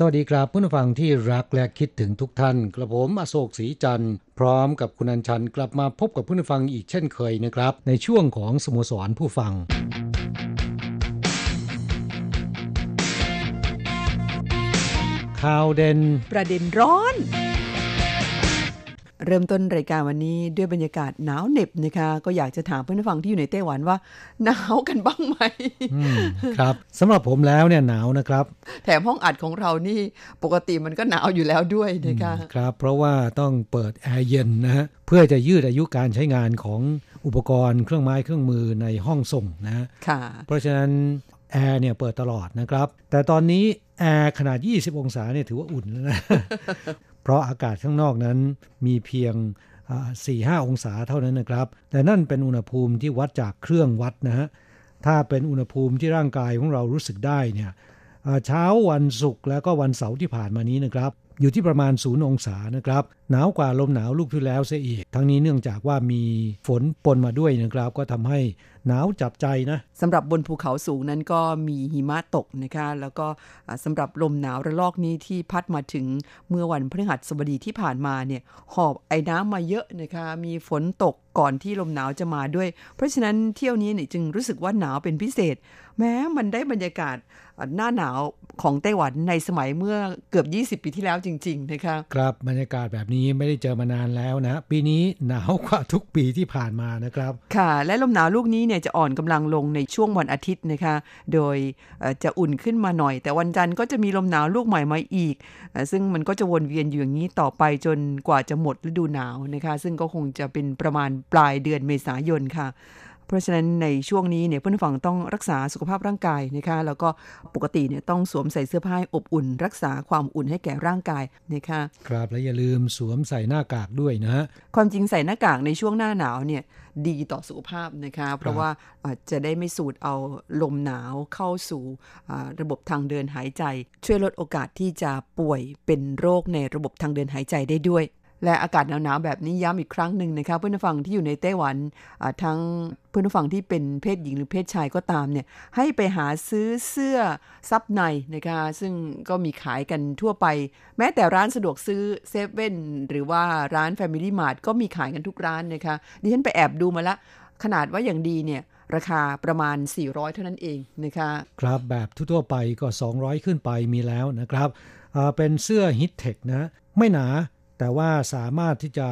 สวัสดีครับผู้ฟังที่รักและคิดถึงทุกท่าน กระผมอโศกศรีจันทร์พร้อมกับคุณอัญชันกลับมาพบกับผู้ฟังอีกเช่นเคยนะครับ ในช่วงของสโมสรผู้ฟังข่าวเด่นประเด็นร้อน เริ่มต้นรายการวันนี้ด้วยบรรยากาศหนาวเหน็บนะคะ ก็อยากจะถามเพื่อนฟังที่อยู่ในไต้หวันว่า หนาวกันบ้างไหมอืมครับสำหรับผมแล้วเนี่ยหนาวนะครับ แถมห้องอัดของเรานี่ปกติมันก็หนาวอยู่แล้วด้วยนะคะครับ เพราะว่าต้องเปิดแอร์เย็นนะฮะเพื่อจะยืดอายุการใช้งานของอุปกรณ์เครื่องไม้เครื่องมือในห้องส่งนะฮะค่ะ เพราะฉะนั้นแอร์เนี่ยเปิดตลอดนะครับ แต่ตอนนี้แอร์ขนาด 20 องศาเนี่ยถือว่าอุ่นแล้วนะ เพราะอากาศข้างนอกนั้นมีเพียงสี่ห้าองศาเท่านั้นนะครับ แต่นั่นเป็นอุณหภูมิที่วัดจากเครื่องวัดนะฮะ ถ้าเป็นอุณหภูมิที่ร่างกายของเรารู้สึกได้เนี่ยเช้าวันศุกร์แล้วก็วันเสาร์ที่ผ่านมานี้นะครับ อยู่ที่ประมาณศูนย์องศานะครับ หนาวกว่าลมหนาวลูกที่แล้วเสียอีก ทั้งนี้เนื่องจากว่ามีฝนปนมาด้วยนะครับ ก็ทำให้หนาวจับใจนะสำหรับบนภูเขาสูงนั้นก็มีหิมะตกนะคะ แล้วก็อ่าสำหรับลมหนาวระลอกนี้ที่พัดมาถึงเมื่อวันพฤหัสบดีที่ผ่านมาเนี่ยหอบไอ้น้ำมาเยอะนะคะ มีฝนตกก่อนที่ลมหนาวจะมาด้วย เพราะฉะนั้นเที่ยวนี้เนี่ยจึงรู้สึกว่าหนาวเป็นพิเศษ แม้มันได้บรรยากาศ หน้าหนาวของไต้หวันในสมัยเมื่อเกือบ 20 ปีที่แล้วจริง ๆ นะคะครับบรรยากาศแบบนี้ไม่ได้เจอมานานแล้วนะ ปีนี้หนาวกว่าทุกปีที่ผ่านมานะครับ ค่ะ และลมหนาวลูกนี้เนี่ยจะอ่อนกำลังลงในช่วงวันอาทิตย์นะคะ โดยเอ่อจะอุ่นขึ้นมาหน่อย แต่วันจันทร์ก็จะมีลมหนาวลูกใหม่มาอีกเอ่อซึ่งมันก็จะวนเวียนอยู่อย่างนี้ต่อไปจนกว่าจะหมดฤดูหนาวนะคะ ซึ่งก็คงจะเป็นประมาณปลายเดือนเมษายนค่ะ เพราะฉะนั้นในช่วงนี้เนี่ยเพื่อนฝั่งต้องรักษาสุขภาพร่างกายนะคะ แล้วก็ปกติเนี่ยต้องสวมใส่เสื้อผ้าให้อบอุ่น รักษาความอุ่นให้แก่ร่างกายนะคะครับและอย่าลืมสวมใส่หน้ากากด้วยนะฮะความจริงใส่หน้ากากในช่วงหน้าหนาวเนี่ยดีต่อสุขภาพนะคะ เพราะว่าอ่าจะได้ไม่สูดเอาลมหนาวเข้าสู่อ่าระบบทางเดินหายใจ ช่วยลดโอกาสที่จะป่วยเป็นโรคในระบบทางเดินหายใจได้ด้วย และอากาศหนาวๆแบบนี้ย้ำอีกครั้งหนึ่งนะคะเพื่อนผู้ฟังที่อยู่ในไต้หวันทั้งเพื่อนผู้ฟังที่เป็นเพศหญิงหรือเพศชายก็ตามเนี่ยให้ไปหาซื้อเสื้อซับในนะคะซึ่งก็มีขายกันทั่วไป แม้แต่ร้านสะดวกซื้อเซเว่นหรือว่าร้าน Family Mart ก็มีขายกันทุกร้านนะคะดิฉันไปแอบดูมาละ ขนาดว่าอย่างดีเนี่ยราคาประมาณ 400 เท่านั้นเองนะคะครับแบบทั่วไปก็ 200 ขึ้นไปมีแล้วนะครับเป็นเสื้อฮิตเทคนะไม่หนา แต่ว่าสามารถที่จะ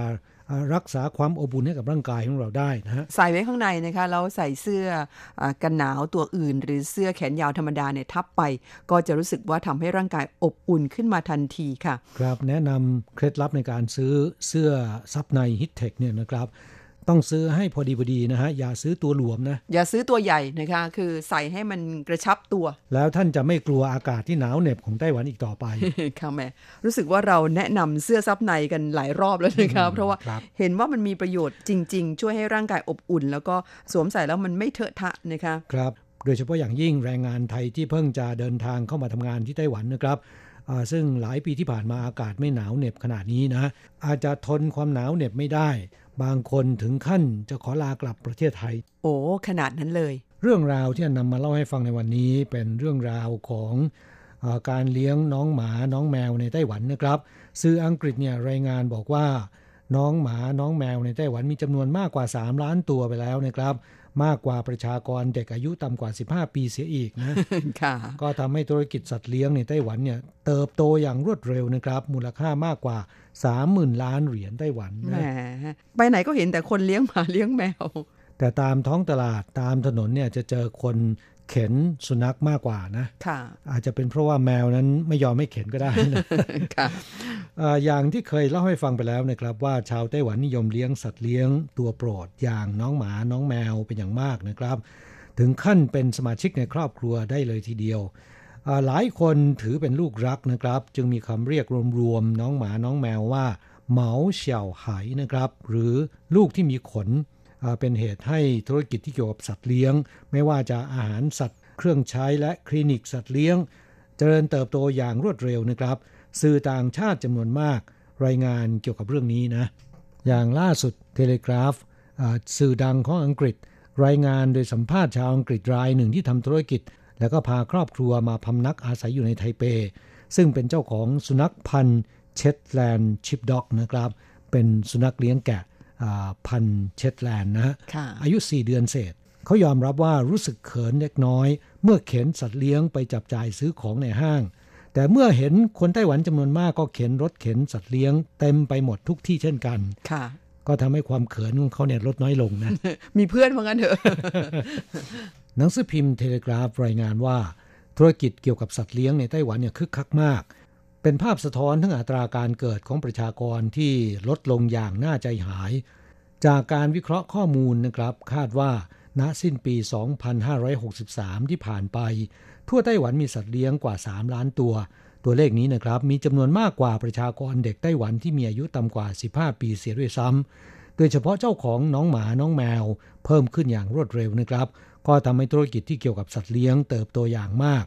อ่ารักษาความอบอุ่นให้กับร่างกายของเราได้นะฮะใส่ไว้ข้างในนะคะแล้วใส่เสื้ออากันหนาวตัวอื่น หรือเสื้อแขนยาวธรรมดาเนี่ยทับไป ก็จะรู้สึกว่าทำให้ร่างกายอบอุ่นขึ้นมาทันทีค่ะ ครับแนะนำเคล็ดลับในการซื้อเสื้อซับในฮิตเทคเนี่ยนะครับ ต้องซื้อให้พอดีพอดีนะฮะอย่าซื้อตัวหลวมนะ อย่าซื้อตัวใหญ่นะคะ คือใส่ให้มันกระชับตัว แล้วท่านจะไม่กลัวอากาศที่หนาวเหน็บของไต้หวันอีกต่อไปค่ะแม่รู้สึกว่าเราแนะนำเสื้อซับในกันหลายรอบแล้วนะคะเพราะว่าครับเห็นว่ามันมีประโยชน์จริง ๆ ช่วยให้ร่างกายอบอุ่น แล้วก็สวมใส่แล้วมันไม่เถอะทะนะคะครับโดยเฉพาะอย่างยิ่งแรงงานไทยที่เพิ่งจะเดินทางเข้ามาทำงานที่ไต้หวันนะครับอ่าซึ่งหลายปีที่ผ่านมาอากาศไม่หนาวเหน็บขนาดนี้นะอาจจะทนความหนาวเหน็บไม่ได้ บางคนถึงขั้นจะขอลากลับประเทศไทย โอ้ ขนาดนั้นเลย เรื่องราวที่จะนำมาเล่าให้ฟังในวันนี้เป็นเรื่องราวของอาการเลี้ยงน้องหมาน้องแมวในไต้หวันนะครับ สื่ออังกฤษเนี่ยรายงานบอกว่า น้องหมาน้องแมวในไต้หวันมีจำนวนมากกว่า 3 ล้านตัวไปแล้วนะครับ มากกว่าประชากรเด็กอายุต่ำกว่า 15 ปีเสียอีกนะค่ะก็ทำให้ธุรกิจสัตว์เลี้ยงในไต้หวันเนี่ยเติบโตอย่างรวดเร็วนะครับ มูลค่ามากกว่า 30,000ล้านเหรียญไต้หวันแหมนะไปไหนก็เห็นแต่คนเลี้ยงหมาเลี้ยงแมว แต่ตามท้องตลาดตามถนนเนี่ยจะเจอคนเข็นสุนัขมากกว่านะค่ะอาจจะเป็นเพราะว่าแมวนั้นไม่ยอมไม่เข็นก็ได้นะค่ะอ่าอย่างที่เคยเล่าให้ฟังไปแล้วนะครับ ว่าชาวไต้หวันนิยมเลี้ยงสัตว์เลี้ยงตัวโปรดอย่างน้องหมาน้องแมวเป็นอย่างมากนะครับ ถึงขั้นเป็นสมาชิกในครอบครัวได้เลยทีเดียวอ่า หลายคนถือเป็นลูกรักนะครับ จึงมีคำเรียกรวมๆน้องหมาน้องแมวว่าเหมาเฉียวไหนะครับ หรือลูกที่มีขนเป็นเหตุให้ธุรกิจที่เกี่ยวกับสัตว์เลี้ยง ไม่ว่าจะอาหารสัตว์เครื่องใช้และคลินิกสัตว์เลี้ยง เจริญเติบโตอย่างรวดเร็วนะครับ สื่อต่างชาติจำนวนมาก รายงานเกี่ยวกับเรื่องนี้นะ อย่างล่าสุดเทเลกราฟสื่อดังของอังกฤษ รายงานโดยสัมภาษณ์ชาวอังกฤษรายหนึ่งที่ทำธุรกิจ แล้วก็พาครอบครัวมาพำนักอาศัยอยู่ในไทเป ซึ่งเป็นเจ้าของสุนัขพันธุ์ Shetland Sheepdog นะครับ เป็นสุนัขเลี้ยงแกะอ่าพันธุ์ Shetland นะฮะค่ะอายุ 4 เดือนเศษเขายอมรับว่ารู้สึกเขินเล็กน้อย เมื่อเข็นสัตว์เลี้ยงไปจับจ่ายซื้อของในห้าง แต่เมื่อเห็นคนไต้หวันจำนวนมากก็เข็นรถเข็นสัตว์เลี้ยงเต็มไปหมดทุกที่เช่นกันค่ะก็ทำให้ความเขินของเขาเนี่ยลดน้อยลงนะ มีเพื่อนว่างั้นเถอะ หนังสือพิมพ์เทเลกราฟรายงานว่า ธุรกิจเกี่ยวกับสัตว์เลี้ยงในไต้หวันเนี่ยคึกคักมาก เป็นภาพสะท้อนทั้งอัตราการเกิดของประชากรที่ลดลงอย่างน่าใจหาย จากการวิเคราะห์ข้อมูลนะครับ คาดว่าณสิ้นปี 2563 ที่ผ่านไป ทั่วไต้หวันมีสัตว์เลี้ยงกว่า 3 ล้านตัว ตัวเลขนี้นะครับมีจำนวนมากกว่าประชากรเด็กไต้หวันที่มีอายุต่ำกว่า 15 ปีเสียด้วยซ้ำโดยเฉพาะเจ้าของน้องหมาน้องแมว เพิ่มขึ้นอย่างรวดเร็วนะครับ ก็ทำให้ธุรกิจที่เกี่ยวกับสัตว์เลี้ยงเติบโตอย่างมาก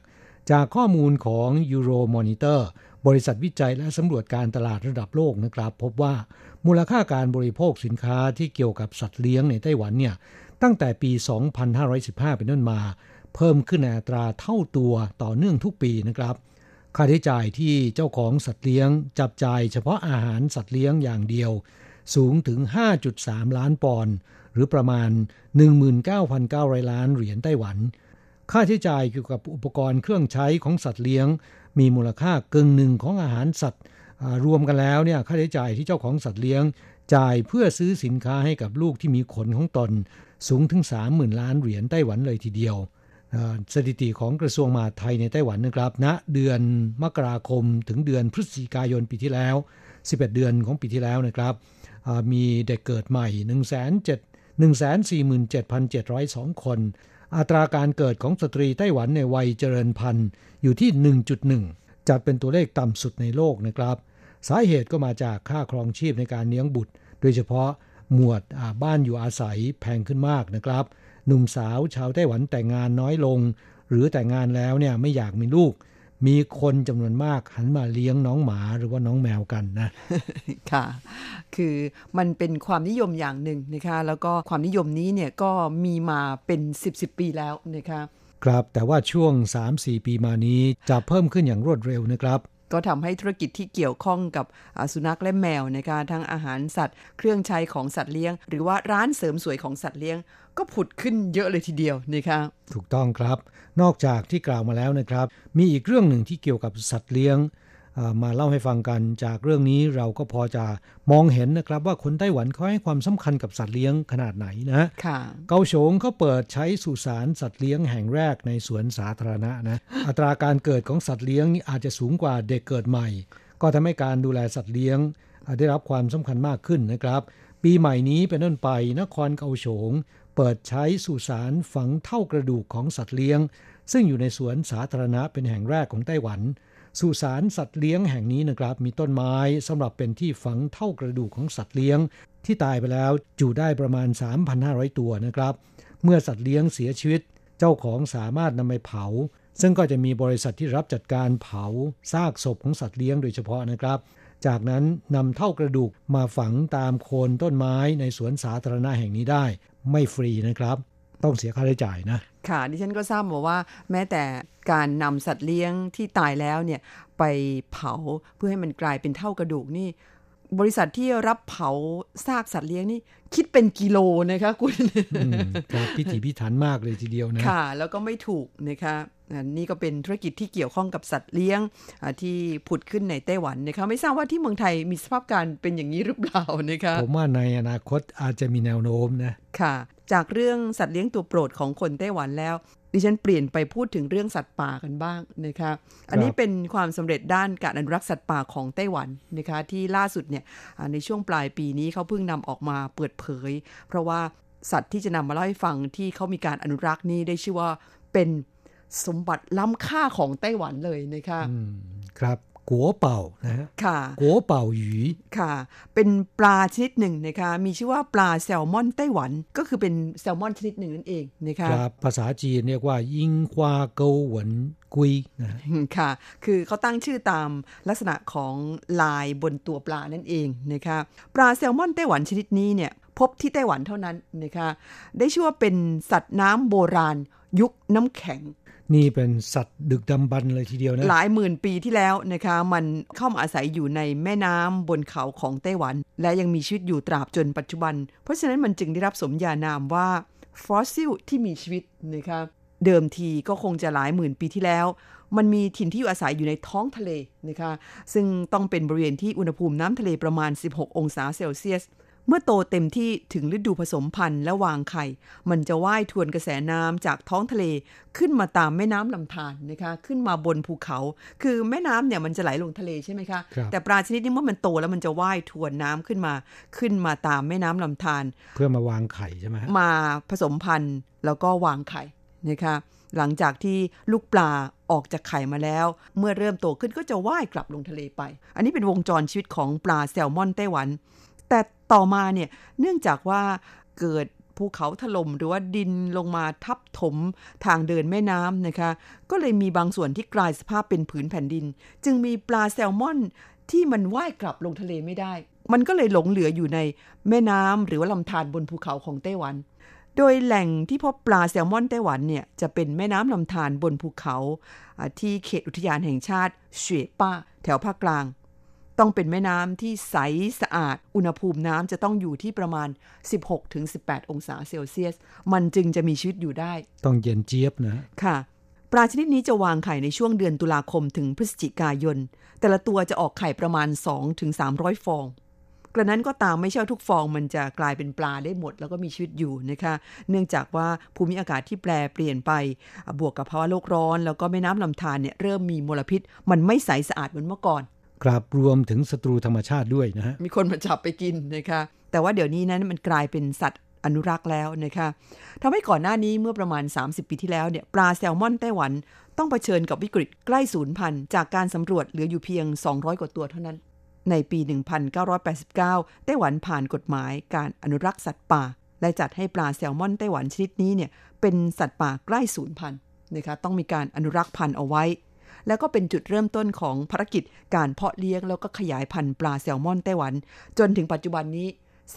จากข้อมูลของ Euro Monitor บริษัทวิจัยและสำรวจการตลาดระดับโลกนะครับ พบว่ามูลค่าการบริโภคสินค้าที่เกี่ยวกับสัตว์เลี้ยงในไต้หวันเนี่ยตั้งแต่ปี 2515 เป็นต้นมา เพิ่มขึ้นในอัตราเท่าตัวต่อเนื่องทุกปีนะครับ ค่าใช้จ่ายที่เจ้าของสัตว์เลี้ยง จับจ่ายเฉพาะอาหารสัตว์เลี้ยงอย่างเดียว สูงถึง 5.3 ล้านปอนด์ หรือประมาณ 19,900 ล้านเหรียญไต้หวัน ค่าใช้จ่ายเกี่ยวกับอุปกรณ์เครื่องใช้ของสัตว์เลี้ยง มีมูลค่ากึ่งหนึ่งของอาหารสัตว์รวมกันแล้วเนี่ยค่าใช้จ่ายที่เจ้าของสัตว์เลี้ยง จ่ายเพื่อซื้อสินค้าให้กับลูกที่มีขนของตน สูงถึง 30,000 ล้านเหรียญไต้หวันเลยทีเดียวสถิติของกระทรวงมหาดไทยในไต้หวันนะครับณเดือนมกราคมถึงเดือนพฤศจิกายนปีที่แล้ว 11 เดือนของปีที่แล้วนะครับมีเด็กเกิดใหม่1 7 147,702 คน อัตราการเกิดของสตรีไต้หวันในวัยเจริญพันธุ์อยู่ที่ 1.1 จัดเป็นตัวเลขต่ำสุดในโลกนะครับ สาเหตุก็มาจากค่าครองชีพในการเลี้ยงบุตร โดยเฉพาะหมวดบ้านอยู่อาศัยแพงขึ้นมากนะครับ หนุ่มสาวชาวไต้หวันแต่งงานน้อยลง หรือแต่งงานแล้วเนี่ยไม่อยากมีลูก มีคนจำนวนมากหันมาเลี้ยงน้องหมาหรือว่าน้องแมวกันนะ ค่ะ คือมันเป็นความนิยมอย่างหนึ่งนะคะ แล้วก็ความนิยมนี้เนี่ยก็มีมาเป็น10 10ปีแล้วนะคะ ครับแต่ว่าช่วง 3-4 ปีมานี้จะเพิ่มขึ้นอย่างรวดเร็วนะครับ ก็ทำให้ธุรกิจที่เกี่ยวข้องกับสุนัขและแมวนะคะทั้งอาหารสัตว์ เครื่องใช้ของสัตว์เลี้ยง หรือว่าร้านเสริมสวยของสัตว์เลี้ยง ก็ผุดขึ้นเยอะเลยทีเดียวนะคะถูกต้องครับ นอกจากที่กล่าวมาแล้วนะครับ มีอีกเรื่องหนึ่งที่เกี่ยวกับสัตว์เลี้ยง มาเล่าให้ฟังกันจากเรื่องนี้เราก็พอจะมองเห็นนะครับว่าคนไต้หวันเขาให้ความสำคัญกับสัตว์เลี้ยงขนาดไหนนะค่ะเกาโฉงเขาเปิดใช้สุสานสัตว์เลี้ยงแห่งแรกในสวนสาธารณะนะอัตราการเกิดของสัตว์เลี้ยงนี่อาจจะสูงกว่าเด็กเกิดใหม่ ก็ทำให้การดูแลสัตว์เลี้ยงอ่าได้รับความสำคัญมากขึ้นนะครับ ปีใหม่นี้เป็นต้นไปนครเกาโฉงเปิดใช้สุสานฝังเท่ากระดูกของสัตว์เลี้ยง ซึ่งอยู่ในสวนสาธารณะเป็นแห่งแรกของไต้หวัน สุสานสัตว์เลี้ยงแห่งนี้นะครับ มีต้นไม้สำหรับเป็นที่ฝังเท่ากระดูกของสัตว์เลี้ยง ที่ตายไปแล้วจุได้ประมาณ 3,500 ตัวนะครับ เมื่อสัตว์เลี้ยงเสียชีวิต เจ้าของสามารถนำไปเผา ซึ่งก็จะมีบริษัทที่รับจัดการเผาซากศพของสัตว์เลี้ยงโดยเฉพาะนะครับ จากนั้นนำเท่ากระดูกมาฝังตามโคนต้นไม้ในสวนสาธารณะแห่งนี้ได้ ไม่ฟรีนะครับ ต้องเสียค่าใช้จ่ายนะ ค่ะดิฉันก็ทราบมาว่า แม้แต่การนำสัตว์เลี้ยงที่ตายแล้วเนี่ยไปเผาเพื่อให้มันกลายเป็นเท่ากระดูกนี่ บริษัทที่รับเผาซากสัตว์เลี้ยงนี่ คิดเป็นกิโลนะคะคุณครับพิถีพิถันมากเลยทีเดียวนะ ค่ะ แล้วก็ไม่ถูกนะคะนี่ก็เป็นธุรกิจที่เกี่ยวข้องกับสัตว์เลี้ยงที่ผุดขึ้นในไต้หวันนะคะไม่ทราบว่าที่เมืองไทยมีสภาพการเป็นอย่างนี้หรือเปล่านะคะผมว่าในอนาคตอาจจะมีแนวโน้มนะค่ะ จากเรื่องสัตว์เลี้ยงตัวโปรดของคนไต้หวันแล้ว ดิฉันเปลี่ยนไปพูดถึงเรื่องสัตว์ป่ากันบ้างนะคะอันนี้เป็นความสำเร็จด้านการอนุรักษ์สัตว์ป่าของไต้หวันนะคะที่ล่าสุดเนี่ยในช่วงปลายปีนี้เขาเพิ่งนำออกมาเปิดเผย เพราะว่าสัตว์ที่จะนำมาเล่าให้ฟังที่เขามีการอนุรักษ์นี่ได้ชื่อว่าเป็นสมบัติล้ำค่าของไต้หวันเลยนะคะครับ กัวเป่านะฮะค่ะกัวเป่าหยีค่ะ เป็นปลาชนิดหนึ่งนะคะ มีชื่อว่าปลาแซลมอนไต้หวัน ก็คือเป็นแซลมอนชนิดหนึ่งนั่นเองนะคะครับภาษาจีนเรียกว่า ยิงควาเกาหวนกุยนะค่ะ คือเขาตั้งชื่อตามลักษณะของลายบนตัวปลานั่นเองนะคะปลาแซลมอนไต้หวันชนิดนี้เนี่ยพบที่ไต้หวันเท่านั้นนะคะ ได้ชื่อว่าเป็นสัตว์น้ำโบราณ ยุคน้ำแข็ง นี่เป็นสัตว์ดึกดำบรรพ์เลยทีเดียวนะ หลายหมื่นปีที่แล้วนะคะ มันเข้ามาอาศัยอยู่ในแม่น้ำบนเขาของไต้หวัน และยังมีชีวิตอยู่ตราบจนปัจจุบัน เพราะฉะนั้นมันจึงได้รับสมญานามว่าฟอสซิลที่มีชีวิตนะคะเดิมทีก็คงจะหลายหมื่นปีที่แล้ว มันมีถิ่นที่อยู่อาศัยอยู่ในท้องทะเลนะคะ ซึ่งต้องเป็นบริเวณที่อุณหภูมิน้ำทะเลประมาณ 16 องศาเซลเซียส เมื่อโตเต็มที่ถึงฤดูผสมพันธุ์และวางไข่ มันจะว่ายทวนกระแสน้ำจากท้องทะเลขึ้นมาตามแม่น้ำลำธารนะคะ ขึ้นมาบนภูเขา คือแม่น้ำเนี่ยมันจะไหลลงทะเลใช่ไหมคะครับแต่ปลาชนิดนี้เมื่อมันโตแล้วมันจะว่ายทวนน้ำขึ้นมา ขึ้นมาตามแม่น้ำลำธารเพื่อมาวางไข่ใช่ไหมฮะมาผสมพันธุ์แล้วก็วางไข่นะคะหลังจากที่ลูกปลาออกจากไข่มาแล้ว เมื่อเริ่มโตขึ้นก็จะว่ายกลับลงทะเลไป อันนี้เป็นวงจรชีวิตของปลาแซลมอนไต้หวัน แต่ต่อมาเนี่ยเนื่องจากว่าเกิดภูเขาถล่มหรือว่าดินลงมาทับถมทางเดินแม่น้ำนะคะ ก็เลยมีบางส่วนที่กลายสภาพเป็นผืนแผ่นดิน จึงมีปลาแซลมอนที่มันว่ายกลับลงทะเลไม่ได้ มันก็เลยหลงเหลืออยู่ในแม่น้ำหรือว่าลำธารบนภูเขาของไต้หวัน โดยแหล่งที่พบปลาแซลมอนไต้หวันเนี่ยจะเป็นแม่น้ำลำธารบนภูเขา ที่เขตอุทยานแห่งชาติเฉวยป้า แถวภาคกลาง ต้องเป็นแม่น้ำที่ใสสะอาด อุณหภูมิน้ำจะต้องอยู่ที่ประมาณ 16-18 องศาเซลเซียส มันจึงจะมีชีวิตอยู่ได้ ต้องเย็นเจี๊ยบนะ ค่ะ ปลาชนิดนี้จะวางไข่ในช่วงเดือนตุลาคมถึงพฤศจิกายน แต่ละตัวจะออกไข่ประมาณ 2-300 ฟองกระนั้นก็ตามไม่ใช่ว่าทุกฟองมันจะกลายเป็นปลาได้หมด แล้วก็มีชีวิตอยู่นะคะ เนื่องจากว่าภูมิอากาศที่แปรเปลี่ยนไปอะบวกกับภาวะโลกร้อน แล้วก็แม่น้ำลำธารเนี่ยเริ่มมีมลพิษ มันไม่ใสสะอาดเหมือนเมื่อก่อน กราบรวมถึงศัตรูธรรมชาติด้วยนะฮะมีคนมาจับไปกินนะคะ แต่ว่าเดี๋ยวนี้นั้นมันกลายเป็นสัตว์อนุรักษ์แล้วนะคะทำให้ก่อนหน้านี้เมื่อประมาณ 30 ปีที่แล้วเนี่ยปลาแซลมอนไต้หวัน ต้องเผชิญกับวิกฤตใกล้สูญพันธุ์จากการสำรวจเหลืออยู่เพียง 200 กว่าตัวเท่านั้น ในปี 1989 ไต้หวันผ่านกฎหมายการอนุรักษ์สัตว์ป่า และจัดให้ปลาแซลมอนไต้หวันชนิดนี้เนี่ยเป็นสัตว์ป่าใกล้สูญพันธุ์นะคะต้องมีการอนุรักษ์พันธุ์เอาไว้ แล้วก็เป็นจุดเริ่มต้นของภารกิจการเพาะเลี้ยงแล้วก็ขยายพันธุ์ปลาแซลมอนไต้หวัน จนถึงปัจจุบันนี้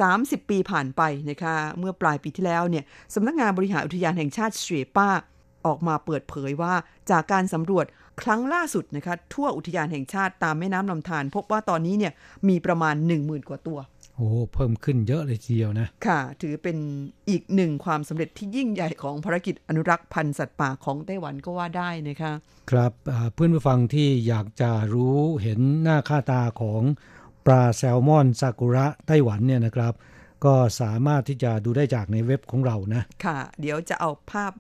30 ปีผ่านไปนะคะเมื่อปลายปีที่แล้วเนี่ยสำนักงานบริหารอุทยานแห่งชาติเสวยป้า ออกมาเปิดเผยว่าจากการสำรวจครั้งล่าสุดนะคะทั่วอุทยานแห่งชาติตามแม่น้ำลำธารพบว่าตอนนี้เนี่ยมีประมาณ 10,000 กว่าตัว อ้เพิ่มขึ้นเยอะเลยทีเดียวนะ ค่ะ ถือเป็นอีกหนึ่งความสำเร็จที่ยิ่งใหญ่ของภารกิจอนุรักษ์พันธุ์สัตว์ป่าของไต้หวันก็ว่าได้นะคะ ครับอ่าเพื่อนผู้ฟังที่อยากจะรู้เห็นหน้าค่าตาของปลาแซลมอนซากุระไต้หวันเนี่ยนะครับ ก็สามารถที่จะดูได้จากในเว็บของเรานะ ค่ะ เดี๋ยวจะเอาภาพ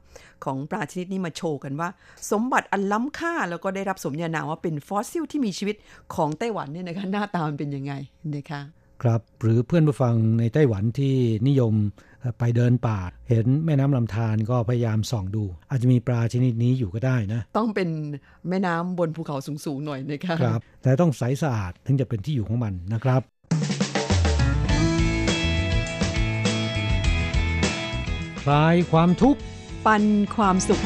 ของปลาชนิดนี้มาโชว์กันว่า สมบัติอันล้ำค่าแล้วก็ได้รับสมญานามว่าเป็นฟอสซิลที่มีชีวิตของไต้หวันเนี่ยนะคะหน้าตามันเป็นยังไงนะคะ ครับหรือเพื่อนผู้ฟังในไต้หวันที่นิยมเอ่อไปเดินป่า เห็นแม่น้ำลำธารก็พยายามส่องดู อาจจะมีปลาชนิดนี้อยู่ก็ได้นะ ต้องเป็นแม่น้ำบนภูเขาสูงๆหน่อยนะคะครับ แต่ต้องใสสะอาดถึงจะเป็นที่อยู่ของมันนะครับคลายความทุกข์ปันความสุข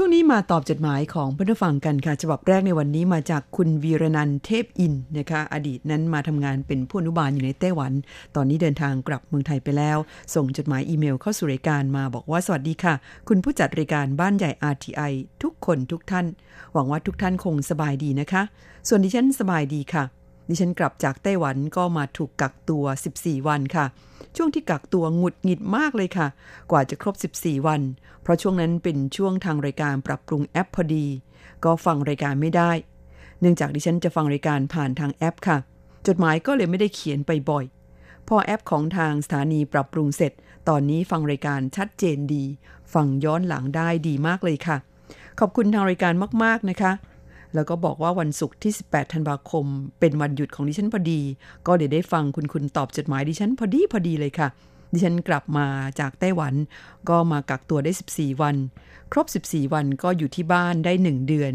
ช่วงนี้มาตอบจดหมายของเพื่อนผู้ฟังกันค่ะ ฉบับแรกในวันนี้มาจากคุณวีรนันเทพอินนะคะ อดีตนั้นมาทำงานเป็นผู้อนุบาลอยู่ในไต้หวัน ตอนนี้เดินทางกลับเมืองไทยไปแล้ว ส่งจดหมายอีเมลเข้าสู่รายการมาบอกว่าสวัสดีค่ะ คุณผู้จัดรายการบ้านใหญ่ RTI ทุกคนทุกท่าน หวังว่าทุกท่านคงสบายดีนะคะ ส่วนดิฉันสบายดีค่ะ ดิฉันกลับจากไต้หวันก็มาถูกกักตัว 14 วันค่ะ ช่วงที่กักตัวหงุดหงิดมากเลยค่ะ กว่าจะครบ 14 วัน เพราะช่วงนั้นเป็นช่วงทางรายการปรับปรุงแอปพอดี ก็ฟังรายการไม่ได้ เนื่องจากดิฉันจะฟังรายการผ่านทางแอปค่ะ จดหมายก็เลยไม่ได้เขียนไปบ่อย พอแอปของทางสถานีปรับปรุงเสร็จ ตอนนี้ฟังรายการชัดเจนดี ฟังย้อนหลังได้ดีมากเลยค่ะ ขอบคุณทางรายการมาก ๆนะคะ แล้วก็บอกว่าวันศุกร์ที่ 18 ธันวาคม เป็นวันหยุดของดิฉันพอดี ก็เดี๋ยวได้ฟังคุณคุณตอบจดหมายดิฉันพอดีพอดีเลยค่ะ ดิฉันกลับมาจากไต้หวัน ก็มากักตัวได้ 14 วัน ครบ 14 วันก็อยู่ที่บ้านได้ 1 เดือน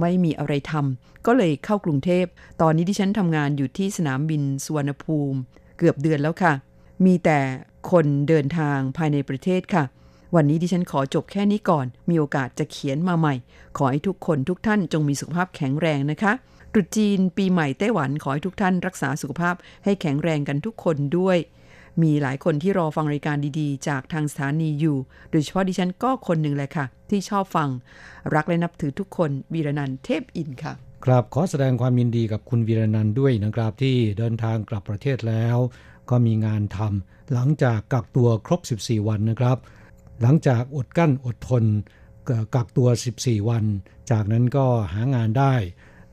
ไม่มีอะไรทำก็เลยเข้ากรุงเทพ ตอนนี้ดิฉันทำงานอยู่ที่สนามบินสุวรรณภูมิ เกือบเดือนแล้วค่ะ มีแต่คนเดินทางภายในประเทศค่ะ วันนี้ดิฉันขอจบแค่นี้ก่อน มีโอกาสจะเขียนมาใหม่ ขอให้ทุกคนทุกท่านจงมีสุขภาพแข็งแรงนะคะตรุษจีนปีใหม่ไต้หวันขอให้ทุกท่านรักษาสุขภาพให้แข็งแรงกันทุกคนด้วย มีหลายคนที่รอฟังรายการดีๆ จากทางสถานีอยู่ โดยเฉพาะดิฉันก็คนหนึ่งแหละค่ะ ที่ชอบฟัง รักและนับถือทุกคนวีรนันเทพอินค่ะครับขอแสดงความยินดีกับคุณวีรนันด้วยนะครับที่เดินทางกลับประเทศแล้ว ก็มีงานทำหลังจากกักตัวครบ 14 วันนะครับ หลังจากอดกั้นอดทนกักตัว 14 วัน จากนั้นก็หางานได้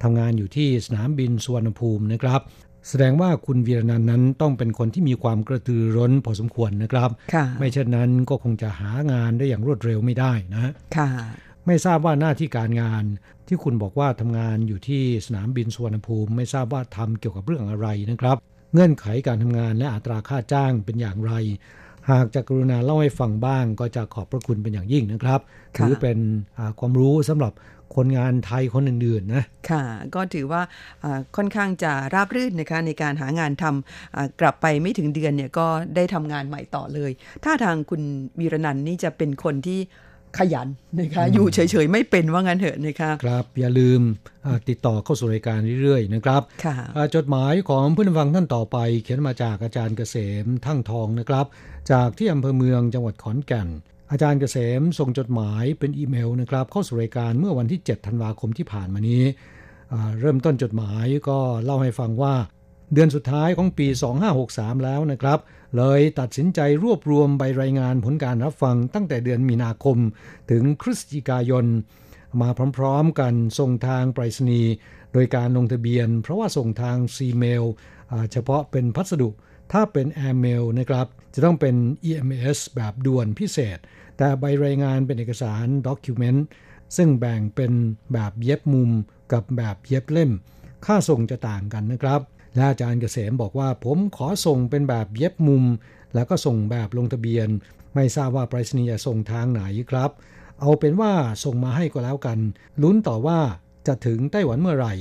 ทำงานอยู่ที่สนามบินสุวรรณภูมินะครับ แสดงว่าคุณวีรนันท์นั้นต้องเป็นคนที่มีความกระตือร้นพอสมควรนะครับค่ะไม่เช่นนั้นก็คงจะหางานได้อย่างรวดเร็วไม่ได้นะค่ะไม่ทราบว่าหน้าที่การงานที่คุณบอกว่าทำงานอยู่ที่สนามบินสุวรรณภูมิ ไม่ทราบว่าทำเกี่ยวกับเรื่องอะไรนะครับ เงื่อนไขการทำงานและอัตราค่าจ้างเป็นอย่างไร หากจะกรุณาเล่าให้ฟังบ้าง ก็จะขอบพระคุณเป็นอย่างยิ่งนะครับค่ะถือเป็นอ่าความรู้สำหรับคนงานไทยคนอื่นๆนะ ค่ะ ก็ถือว่าอ่าค่อนข้างจะราบรื่นนะคะในการหางานทำอ่ากลับไปไม่ถึงเดือนเนี่ยก็ได้ทำงานใหม่ต่อเลย ถ้าทางคุณวีรนันท์นี่จะเป็นคนที่ ขยันนะคะอยู่เฉยๆ ไม่เป็นว่างั้นเถอะนะคะครับ อย่าลืมอ่าติดต่อเข้าสู่รายการเรื่อยๆนะครับค่ะอ่าจดหมายของผู้นำฟังท่านต่อไป เขียนมาจากอาจารย์เกษมทั้งทองนะครับ จากที่อำเภอเมืองจังหวัดขอนแก่น อาจารย์เกษมส่งจดหมายเป็นอีเมลนะครับ เข้าสู่รายการเมื่อวันที่ 7 ธันวาคมที่ผ่านมานี้อ่าเริ่มต้นจดหมายก็เล่าให้ฟังว่า เดือนสุดท้ายของปี 2563 แล้วนะครับ เลยตัดสินใจรวบรวมใบรายงานผลการรับฟังตั้งแต่เดือนมีนาคมถึงพฤศจิกายน มาพร้อมๆกันส่งทางไปรษณีย์โดยการลงทะเบียน เพราะว่าส่งทางซีเมลเฉพาะเป็นพัสดุ ถ้าเป็นแอร์เมลนะครับ จะต้องเป็น EMS แบบด่วนพิเศษ แต่ใบรายงานเป็นเอกสาร Document ซึ่งแบ่งเป็นแบบเย็บมุมกับแบบเย็บเล่ม ค่าส่งจะต่างกันนะครับ และอาจารย์เกษมบอกว่าผมขอส่งเป็นแบบเย็บมุม แล้วก็ส่งแบบลงทะเบียน ไม่ทราบว่าไปรษณีย์จะส่งทางไหนครับ เอาเป็นว่าส่งมาให้ก็แล้วกัน ลุ้นต่อว่าจะถึงไต้หวันเมื่อไหร่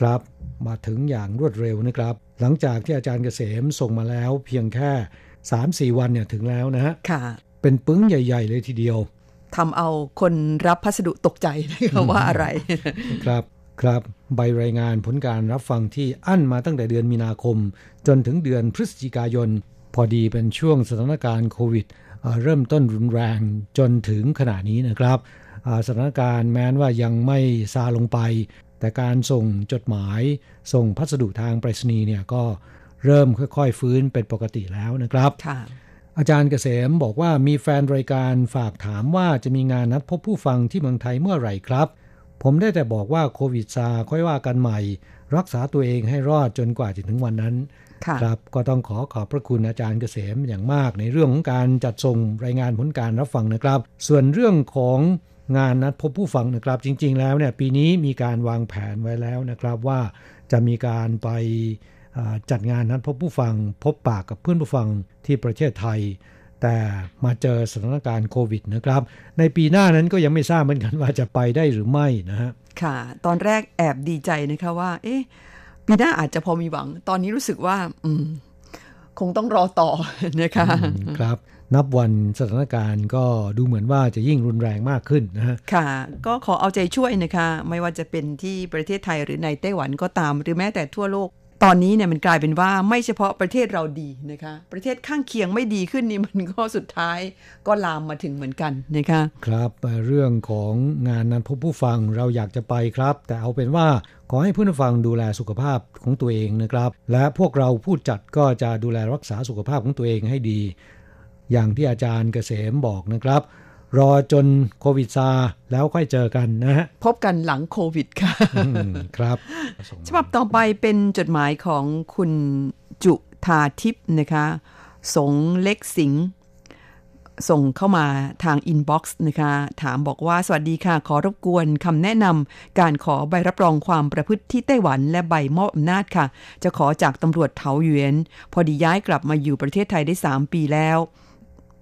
ครับ มาถึงอย่างรวดเร็วนะครับ หลังจากที่อาจารย์เกษมส่งมาแล้วเพียงแค่ 3-4 วันเนี่ยถึงแล้วนะฮะค่ะเป็นปึ้งใหญ่ ๆ เลยทีเดียวทำเอาคนรับพัสดุตกใจนะคะว่าอะไร ครับ ครับ ใบรายงานผลการรับฟังที่อั้นมาตั้งแต่เดือนมีนาคม จนถึงเดือนพฤศจิกายน พอดีเป็นช่วงสถานการณ์โควิดเอ่อเริ่มต้นรุนแรงจนถึงขณะนี้นะครับอ่าสถานการณ์แม้นว่ายังไม่ซาลงไป แต่การส่งจดหมาย ส่งพัสดุทางไปรษณีย์เนี่ยก็เริ่มค่อย ๆ ฟื้นเป็นปกติแล้วนะครับค่ะอาจารย์เกษมบอกว่ามีแฟนรายการฝากถามว่าจะมีงานนัดพบผู้ฟังที่เมืองไทยเมื่อไหร่ครับ ผมได้แต่บอกว่าโควิดซาค่อยว่ากันใหม่ รักษาตัวเองให้รอดจนกว่าจะถึงวันนั้นค่ะครับก็ต้องขอขอบพระคุณอาจารย์เกษมอย่างมากในเรื่องของการจัดส่งรายงานผลการรับฟังนะครับ ส่วนเรื่องของงานนัดพบผู้ฟังนะครับ จริง ๆ แล้วเนี่ยปีนี้มีการวางแผนไว้แล้วนะครับว่าจะมีการไปอ่าจัดงานนัดพบผู้ฟัง พบปากกับเพื่อนผู้ฟังที่ประเทศไทย แต่มาเจอสถานการณ์โควิดนะครับ ในปีหน้านั้นก็ยังไม่ทราบเหมือนกันว่าจะไปได้หรือไม่นะฮะค่ะ ตอนแรกแอบดีใจนะคะว่า เอ๊ะปีหน้าอาจจะพอมีหวัง ตอนนี้รู้สึกว่า อืม คงต้องรอต่อนะคะครับนับวันสถานการณ์ก็ดูเหมือนว่าจะยิ่งรุนแรงมากขึ้นนะฮะค่ะ ก็ขอเอาใจช่วยนะคะ ไม่ว่าจะเป็นที่ประเทศไทยหรือในไต้หวันก็ตาม หรือแม้แต่ทั่วโลก ตอนนี้เนี่ยมันกลายเป็นว่าไม่เฉพาะประเทศเราดีนะคะ ประเทศข้างเคียงไม่ดีขึ้นนี่มันก็สุดท้ายก็ลามมาถึงเหมือนกันนะคะครับเรื่องของงานนั้นพบผู้ฟังเราอยากจะไปครับ แต่เอาเป็นว่าขอให้ผู้ฟังดูแลสุขภาพของตัวเองนะครับ และพวกเราผู้จัดก็จะดูแลรักษาสุขภาพของตัวเองให้ดี อย่างที่อาจารย์เกษมบอกนะครับ รอจนโควิดซาแล้วค่อยเจอกันนะฮะ พบกันหลังโควิดค่ะ ครับฉบับต่อไปเป็นจดหมายของคุณจุธาทิพย์นะคะ สงเล็กสิงห์ส่งเข้ามาทาง inbox นะคะ ถามบอกว่าสวัสดีค่ะ ขอรบกวนคำแนะนำการขอใบรับรองความประพฤติที่ไต้หวันและใบมอบอำนาจค่ะ จะขอจากตำรวจเถาหยวน พอดีย้ายกลับมาอยู่ประเทศไทยได้ 3 ปีแล้ว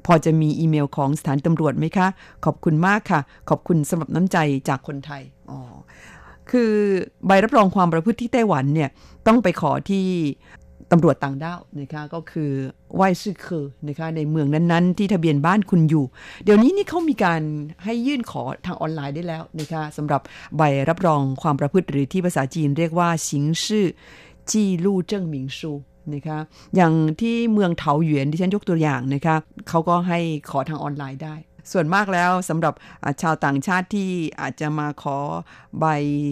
พอจะมีอีเมลของสถานตำรวจไหมคะ ขอบคุณมากค่ะ ขอบคุณสำหรับน้ำใจจากคนไทยอ๋อคือใบรับรองความประพฤติที่ไต้หวันเนี่ยต้องไปขอที่ตำรวจต่างด้าวนะคะก็คือไหวซึคือนะคะในเมืองนั้นๆ ที่ทะเบียนบ้านคุณอยู่ เดี๋ยวนี้นี่เขามีการให้ยื่นขอทางออนไลน์ได้แล้วนะคะสำหรับใบรับรองความประพฤติหรือที่ภาษาจีนเรียกว่าชิงชื่อจีลู่เจิ้งหมิงชู นะคะอย่างที่เมืองเถาหยวนที่ฉันยกตัวอย่างนะคะเขาก็ให้ขอทางออนไลน์ได้ ส่วนมากแล้วสำหรับชาวต่างชาติที่อาจจะมาขอใบ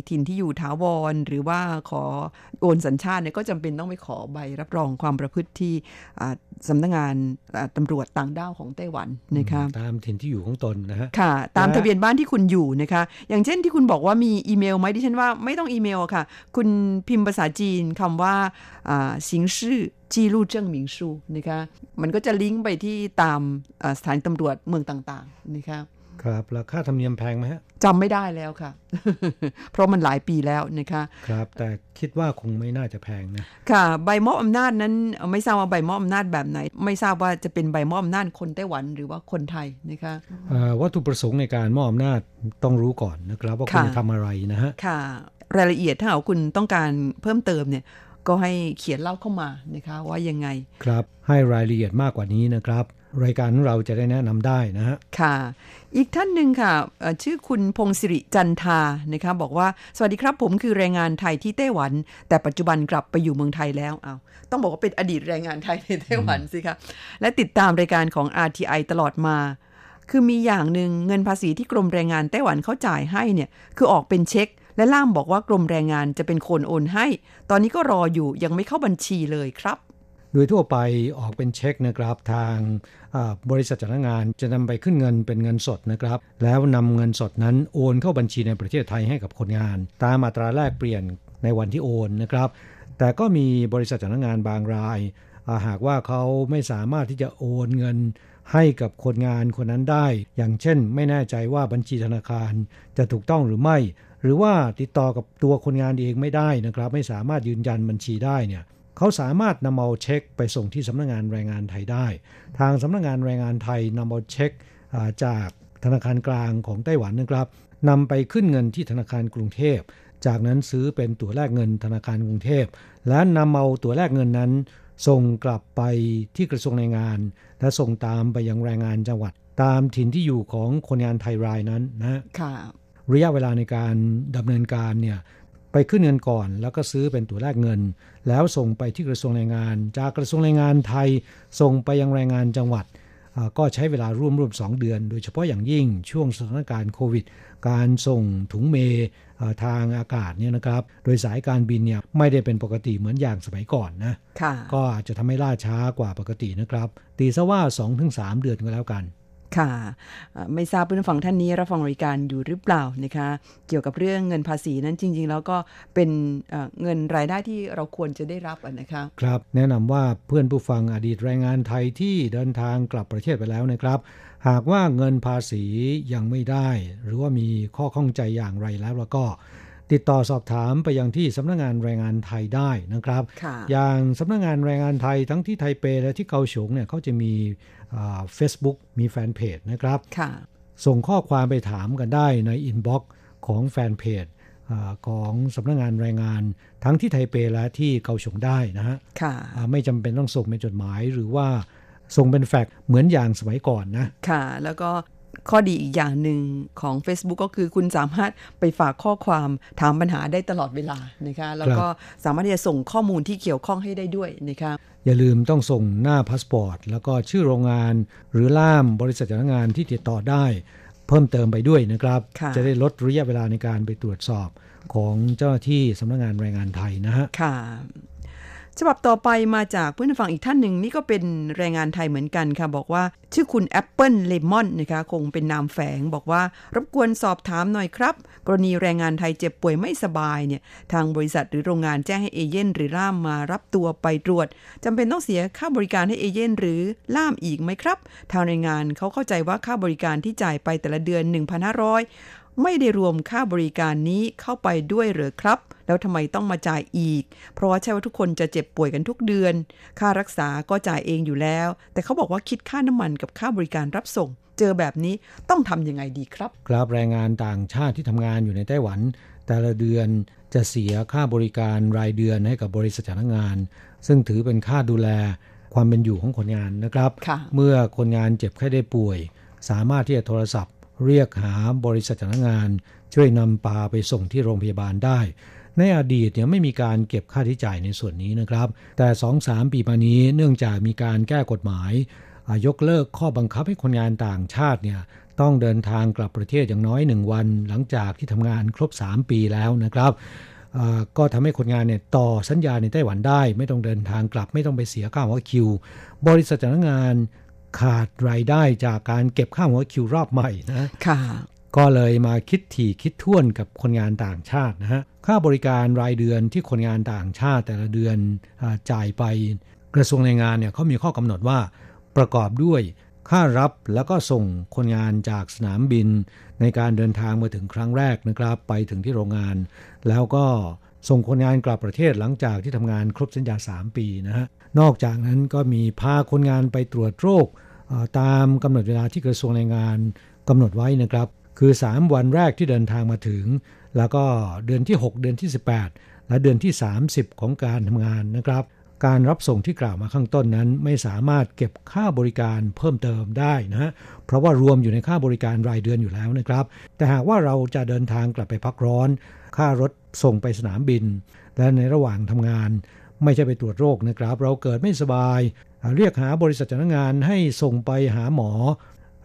ถิ่นที่อยู่ถาวร หรือว่าขอโอนสัญชาติเนี่ยก็จำเป็นต้องไปขอใบรับรองความประพฤติที่ สำนักงงานตำรวจต่างด้าวของไต้หวันนะคะตามถิ่นที่อยู่ของตนนะฮะค่ะ ตามทะเบียนบ้านที่คุณอยู่นะคะ อย่างเช่นที่คุณบอกว่ามีอีเมลไหมดิฉันว่าไม่ต้องอีเมลค่ะ คุณพิมพ์ภาษาจีนคำว่าอ่าสิงชื่อจีรูเจิ้งหมิงชูนะคะมันก็จะลิงก์ไปที่ตามสถานตำรวจเมืองต่างๆนะคะ ครับแล้วค่าธรรมเนียมแพงไหมฮะจำไม่ได้แล้วค่ะ เพราะมันหลายปีแล้วนะคะครับ แต่คิดว่าคงไม่น่าจะแพงนะค่ะใบมอบอำนาจนั้นไม่ทราบว่าใบมอบอำนาจแบบไหน ไม่ทราบว่าจะเป็นใบมอบอำนาจคนไต้หวันหรือว่าคนไทยนะคะวัตถุประสงค์ในการมอบอำนาจต้องรู้ก่อนนะครับ ว่าคุณทำอะไรนะฮะค่ะ รายละเอียดถ้าคุณต้องการเพิ่มเติมเนี่ยก็ให้เขียนเล่าเข้ามานะคะว่ายังไงครับให้รายละเอียดมากกว่านี้นะครับ รายการของเราจะได้แนะนำได้นะฮะค่ะ อีกท่านหนึ่งค่ะชื่อคุณพงศิริจันทานะคะบอกว่าสวัสดีครับผมคือแรงงานไทยที่ไต้หวัน แต่ปัจจุบันกลับไปอยู่เมืองไทยแล้วเอาต้องบอกว่าเป็นอดีตแรงงานไทยในไต้หวันสิคะและติดตามรายการของ RTI ตลอดมา คือมีอย่างหนึ่งเงินภาษีที่กรมแรงงานไต้หวันเขาจ่ายให้เนี่ยคือออกเป็นเช็คและล่ามบอกว่ากรมแรงงานจะเป็นคนโอนให้ ตอนนี้ก็รออยู่ยังไม่เข้าบัญชีเลยครับ โดยทั่วไปออกเป็นเช็คนะครับทางบริษัทจ้างานจะนำไปขึ้นเงินเป็นเงินสดนะครับ แล้วนำเงินสดนั้นโอนเข้าบัญชีในประเทศไทยให้กับคนงาน ตามอัตราแลกเปลี่ยนในวันที่โอนนะครับ แต่ก็มีบริษัทจ้างงานบางราย หากว่าเขาไม่สามารถที่จะโอนเงินให้กับคนงานคนนั้นได้ อย่างเช่น ไม่แน่ใจว่าบัญชีธนาคารจะถูกต้องหรือไม่ หรือว่าติดต่อกับตัวคนงานเองไม่ได้นะครับ ไม่สามารถยืนยันบัญชีได้เนี่ย เขาสามารถนำเอาเช็คไปส่งที่สำนักงงานแรงงานไทยได้ ทางสำนักงงานแรงงานไทยนำเอาเช็คจากธนาคารกลางของไต้หวันนะครับนำไปขึ้นเงินที่ธนาคารกรุงเทพ จากนั้นซื้อเป็นตั๋วแลกเงินธนาคารกรุงเทพ และนำเอาตั๋วแลกเงินนั้น ส่งกลับไปที่กระทรวงแรงงาน และส่งตามไปยังแรงงานจังหวัด ตามถิ่นที่อยู่ของคนงานไทยรายนั้นนะระยะเวลาในการดำเนินการเนี่ย ไปขึ้นเงินก่อน แล้วก็ซื้อเป็นตั๋วแลกเงิน แล้วส่งไปที่กระทรวงแรงงาน จากกระทรวงแรงงานไทย ส่งไปยังแรงงานจังหวัด ก็ใช้เวลาร่วมร่วม2เดือน โดยเฉพาะอย่างยิ่งช่วงสถานการณ์โควิด การส่งถุงเมทางอากาศเนี่ยนะครับ โดยสายการบินเนี่ยไม่ได้เป็นปกติเหมือนอย่างสมัยก่อนนะก็อาจจะทำให้ล่าช้ากว่าปกตินะครับ ตีซะว่า 2-3 เดือนก็แล้วกัน ค่ะไม่ทราบเพื่อนฟังท่านนี้รับฟังรายการอยู่หรือเปล่านะคะ เกี่ยวกับเรื่องเงินภาษีนั้นจริง ๆ แล้วก็เป็นเงินรายได้ที่เราควรจะได้รับนะคะครับแนะนำว่าเพื่อนผู้ฟังอดีตแรงงานไทยที่เดินทางกลับประเทศไปแล้วนะครับ หากว่าเงินภาษียังไม่ได้ หรือว่ามีข้อข้องใจอย่างไรแล้วแล้วก็ ติดต่อสอบถามไปยังที่สำนักงานแรงงานไทยได้นะครับ อย่างสำนักงานแรงงานไทยทั้งที่ไทเปและที่เกาสงเนี่ยเขาจะมีเฟซบุ๊กมีแฟนเพจนะครับ ส่งข้อความไปถามกันได้ใน inboxของแฟนเพจของสำนักงงานแรงงานทั้งที่ไทเปและที่เกาฉงได้นะฮะไม่จำเป็นต้องส่งเป็นจดหมายหรือว่าส่งเป็นแฟกซ์เหมือนอย่างสมัยก่อนนะ ค่ะ แล้วก็ ข้อดีอีกอย่างหนึ่งของ Facebook ก็คือคุณสามารถไปฝากข้อความถามปัญหาได้ตลอดเวลานะคะแล้วก็สามารถที่จะส่งข้อมูลที่เกี่ยวข้องให้ได้ด้วยนะคะอย่าลืมต้องส่งหน้าพาสปอร์ต แล้วก็ชื่อโรงงาน หรือล่ามบริษัทจ้างงานที่ติดต่อได้ เพิ่มเติมไปด้วยนะครับ จะได้ลดระยะเวลาในการไปตรวจสอบของเจ้าหน้าที่สำนักงงานแรงงานไทยนะฮะค่ะ ฉบับต่อไปมาจากเพื่อนฟังอีกท่านหนึ่งนี่ก็เป็นแรงงานไทยเหมือนกันค่ะ บอกว่าชื่อคุณแอปเปิลเลมอนนะคะคงเป็นนามแฝง บอกว่ารบกวนสอบถามหน่อยครับ กรณีแรงงานไทยเจ็บป่วยไม่สบายเนี่ยทางบริษัทหรือโรงงานแจ้งให้เอเย่นต์หรือล่ามมารับตัวไปตรวจจำเป็นต้องเสียค่าบริการให้เอเย่นต์หรือล่ามอีกไหมครับ ทางแรงงานเขาเข้าใจว่าค่าบริการที่จ่ายไปแต่ละเดือน 1,500 ไม่ได้รวมค่าบริการนี้เข้าไปด้วยหรือครับ แล้วทำไมต้องมาจ่ายอีก เพราะว่าใช่ว่าทุกคนจะเจ็บป่วยกันทุกเดือน ค่ารักษาก็จ่ายเองอยู่แล้ว แต่เขาบอกว่าคิดค่าน้ำมันกับค่าบริการรับส่ง เจอแบบนี้ต้องทำยังไงดีครับ ครับแรงงานต่างชาติที่ทำงานอยู่ในไต้หวัน แต่ละเดือนจะเสียค่าบริการรายเดือนให้กับบริษัทจ้างงาน ซึ่งถือเป็นค่าดูแลความเป็นอยู่ของคนงานนะครับ เมื่อคนงานเจ็บไข้ได้ป่วย สามารถที่จะโทรศัพท์ เรียกหาบริษัทจ้างงาน ช่วยนำปาไปส่งที่โรงพยาบาลได้ ในอดีตเนี่ยไม่มีการเก็บค่าใช้จ่ายในส่วนนี้นะครับ แต่ 2-3 ปีมานี้เนื่องจากมีการแก้กฎหมาย ยกเลิกข้อบังคับให้คนงานต่างชาติเนี่ยต้องเดินทางกลับประเทศอย่างน้อยหนึ่งวัน หลังจากที่ทำงานครบ 3 ปีแล้วนะครับก็ทำให้คนงานเนี่ยต่อสัญญาในไต้หวันได้ ไม่ต้องเดินทางกลับ ไม่ต้องไปเสียค่าหัวคิว บริษัทจ้างงานขาดรายได้จากการเก็บค่าหัวคิวรอบใหม่นะค่ะ ก็เลยมาคิดถี่คิดท่วนกับคนงานต่างชาตินะฮะ ค่าบริการรายเดือนที่คนงานต่างชาติแต่ละเดือนจ่ายไปกระทรวงแรงงานเนี่ยเขามีข้อกำหนดว่าประกอบด้วยค่ารับแล้วก็ส่งคนงานจากสนามบิน ในการเดินทางมาถึงครั้งแรกนะครับ ไปถึงที่โรงงาน แล้วก็ส่งคนงานกลับประเทศหลังจากที่ทำงานครบสัญญา 3 ปีนะฮะนอกจากนั้นก็มีพาคนงานไปตรวจโรคตามกำหนดเวลาที่กระทรวงแรงงานกำหนดไว้นะครับ คือ 3 วันแรกที่เดินทางมาถึง แล้วก็เดือนที่ 6 เดือนที่ 18 และเดือนที่ 30 ของการทำงานนะครับ การรับส่งที่กล่าวมาข้างต้นนั้น ไม่สามารถเก็บค่าบริการเพิ่มเติมได้นะฮะเพราะว่ารวมอยู่ในค่าบริการรายเดือนอยู่แล้วนะครับ แต่หากว่าเราจะเดินทางกลับไปพักร้อน ค่ารถส่งไปสนามบิน และในระหว่างทำงาน ไม่ใช่ไปตรวจโรคนะครับ เราเกิดไม่สบาย เรียกหาบริษัทจ้างงานให้ส่งไปหาหมอ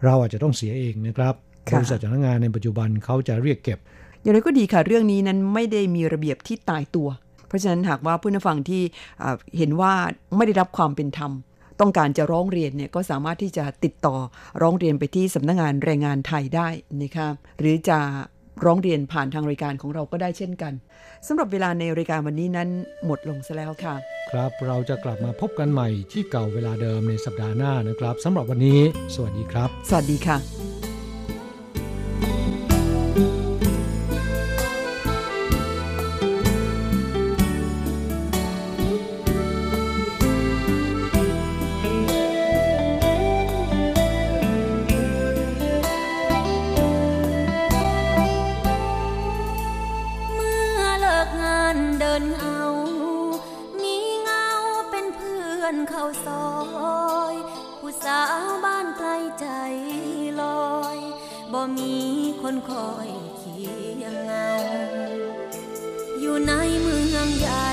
เราอาจจะต้องเสียเองนะครับ บริษัทจ้างงานในปัจจุบันเขาจะเรียกเก็บ อย่างไรก็ดีค่ะ เรื่องนี้นั้นไม่ได้มีระเบียบที่ตายตัว เพราะฉะนั้นหากว่าผู้นฟังที่เห็นว่าไม่ได้รับความเป็นธรรมต้องการจะร้องเรียนเนี่ยก็สามารถที่จะติดต่อร้องเรียนไปที่สำนักงงานแรงงานไทยได้นะคะหรือจะร้องเรียนผ่านทางรายการของเราก็ได้เช่นกันสำหรับเวลาในรายการวันนี้นั้นหมดลงซะแล้วค่ะ ครับเราจะกลับมาพบกันใหม่ที่เก่าเวลาเดิมในสัปดาห์หน้านะครับสำหรับวันนี้ สวัสดีครับ สวัสดีค่ะ thank you บ่มีคนคอยเคียงเงา อยู่ในเมืองใหญ่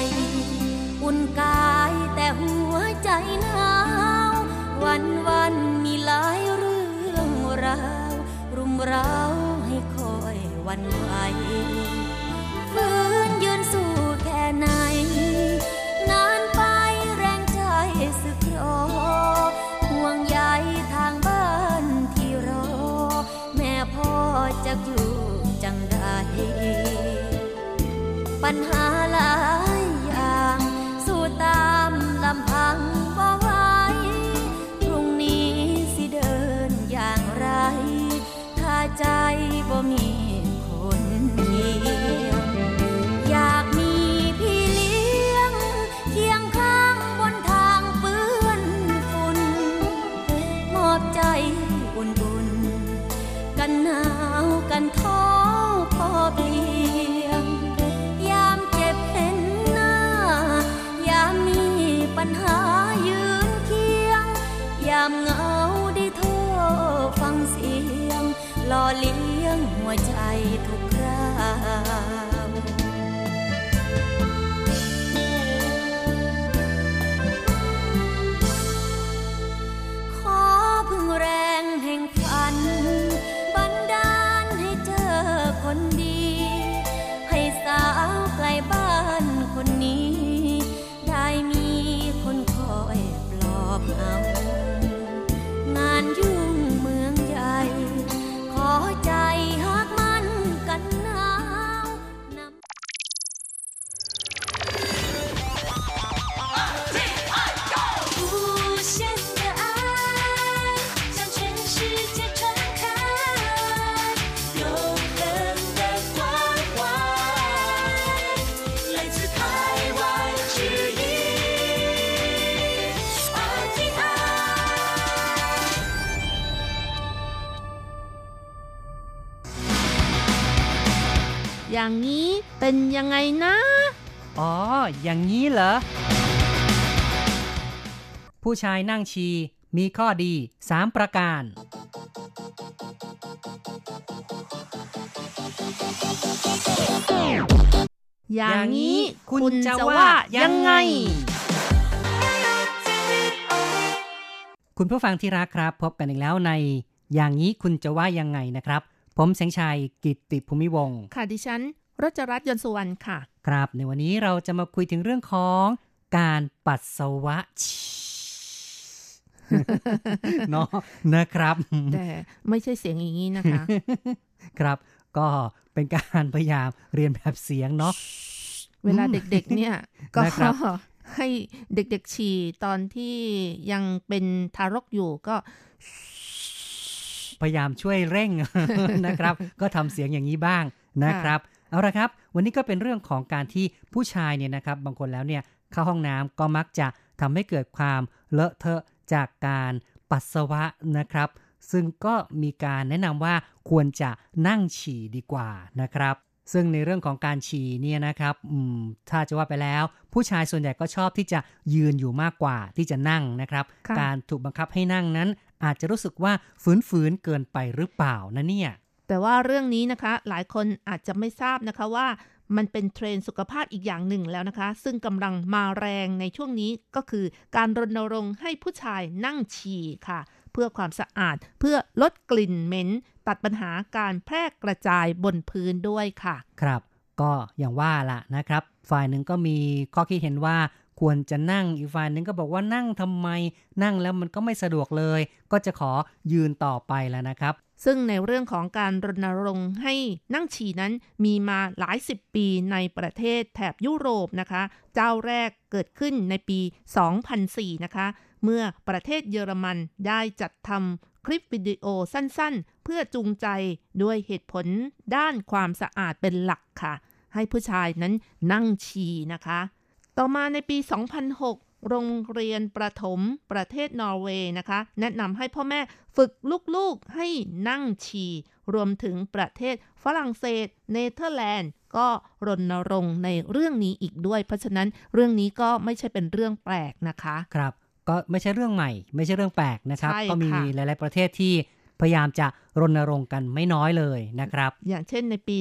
อุ่นกายแต่หัวใจหนาว วันวันมีหลายเรื่องราว รุมเร้าให้คอยวันไหว ฟื้นยืนสู้แค่ไหน จะกลูกจังได้ ปัญหาหลายอย่างสู้ตามลำพังบ่ไวพรุ่งนี้สิเดินอย่างไร ถ้าใจบ่มี เลี้ยงหัวใจทุก อย่างนี้เป็นยังไงนะ อ๋อ อย่างนี้เหรอ ผู้ชายนั่งชีมีข้อดี 3 ประการ อย่างนี้คุณจะว่ายังไง คุณผู้ฟังที่รักครับ พบกันอีกแล้วใน อย่างนี้คุณจะว่ายังไงนะครับ ผมแสงชัยกิตติภูมิวงศ์ค่ะดิฉันรจรัตน์ยนต์สุวรรณค่ะ ครับ ในวันนี้เราจะมาคุยถึงเรื่องของการปัสสาวะเนาะนะครับ แต่ไม่ใช่เสียงอย่างนี้นะคะ ครับ ก็เป็นการพยายามเรียนแบบเสียงเนาะเวลาเด็กๆเนี่ย ก็นะครับให้เด็กๆฉี่ตอนที่ยังเป็นทารกอยู่ก็ พยายามช่วยเร่งนะครับ ก็ทำเสียงอย่างนี้บ้างนะครับ เอาละครับ วันนี้ก็เป็นเรื่องของการที่ผู้ชายเนี่ยนะครับ บางคนแล้วเนี่ยเข้าห้องน้ำก็มักจะทำให้เกิดความเลอะเทอะจากการปัสสาวะนะครับ ซึ่งก็มีการแนะนำว่าควรจะนั่งฉี่ดีกว่านะครับ ซึ่งในเรื่องของการฉี่เนี่ยนะครับอืมถ้าจะว่าไปแล้ว ผู้ชายส่วนใหญ่ก็ชอบที่จะยืนอยู่มากกว่าที่จะนั่งนะครับค่ะการถูกบังคับให้นั่งนั้น อาจจะรู้สึกว่าฝืนๆเกินไปหรือเปล่านะเนี่ย แต่ว่าเรื่องนี้นะคะ หลายคนอาจจะไม่ทราบนะคะว่ามันเป็นเทรนด์สุขภาพอีกอย่างหนึ่งแล้วนะคะ ซึ่งกำลังมาแรงในช่วงนี้ก็คือ การรณรงค์ให้ผู้ชายนั่งฉี่ค่ะ เพื่อความสะอาด เพื่อลดกลิ่นเหม็น ตัดปัญหาการแพร่กระจายบนพื้นด้วยค่ะ ครับ ก็อย่างว่าล่ะนะครับ ฝ่ายหนึ่งก็มีข้อคิดเห็นว่าควรจะนั่งอีกฝ่ายหนึ่งก็บอกว่านั่งทำไม นั่งแล้วมันก็ไม่สะดวกเลย ก็จะขอยืนต่อไปแล้วนะครับ ซึ่งในเรื่องของการรณรงค์ให้นั่งฉี่นั้นมีมาหลายสิบปีในประเทศแถบยุโรปนะคะ เจ้าแรกเกิดขึ้นในปี 2004 นะคะ เมื่อประเทศเยอรมันได้จัดทำคลิปวิดีโอสั้นๆ เพื่อจูงใจด้วยเหตุผลด้านความสะอาดเป็นหลักค่ะ ให้ผู้ชายนั้นนั่งฉี่นะคะ ต่อมาในปี 2006 โรงเรียนประถมประเทศนอร์เวย์นะคะ แนะนำให้พ่อแม่ฝึกลูกๆให้นั่งฉี่รวมถึงประเทศฝรั่งเศส เนเธอร์แลนด์ก็รณรงค์ในเรื่องนี้อีกด้วย เพราะฉะนั้นเรื่องนี้ก็ไม่ใช่เป็นเรื่องแปลกนะคะ ครับ ก็ไม่ใช่เรื่องใหม่ ไม่ใช่เรื่องแปลกนะครับใช่ก็มีค่ะหลาย ๆ ประเทศที่พยายามจะรณรงค์กันไม่น้อยเลยนะครับ อย่างเช่นในปี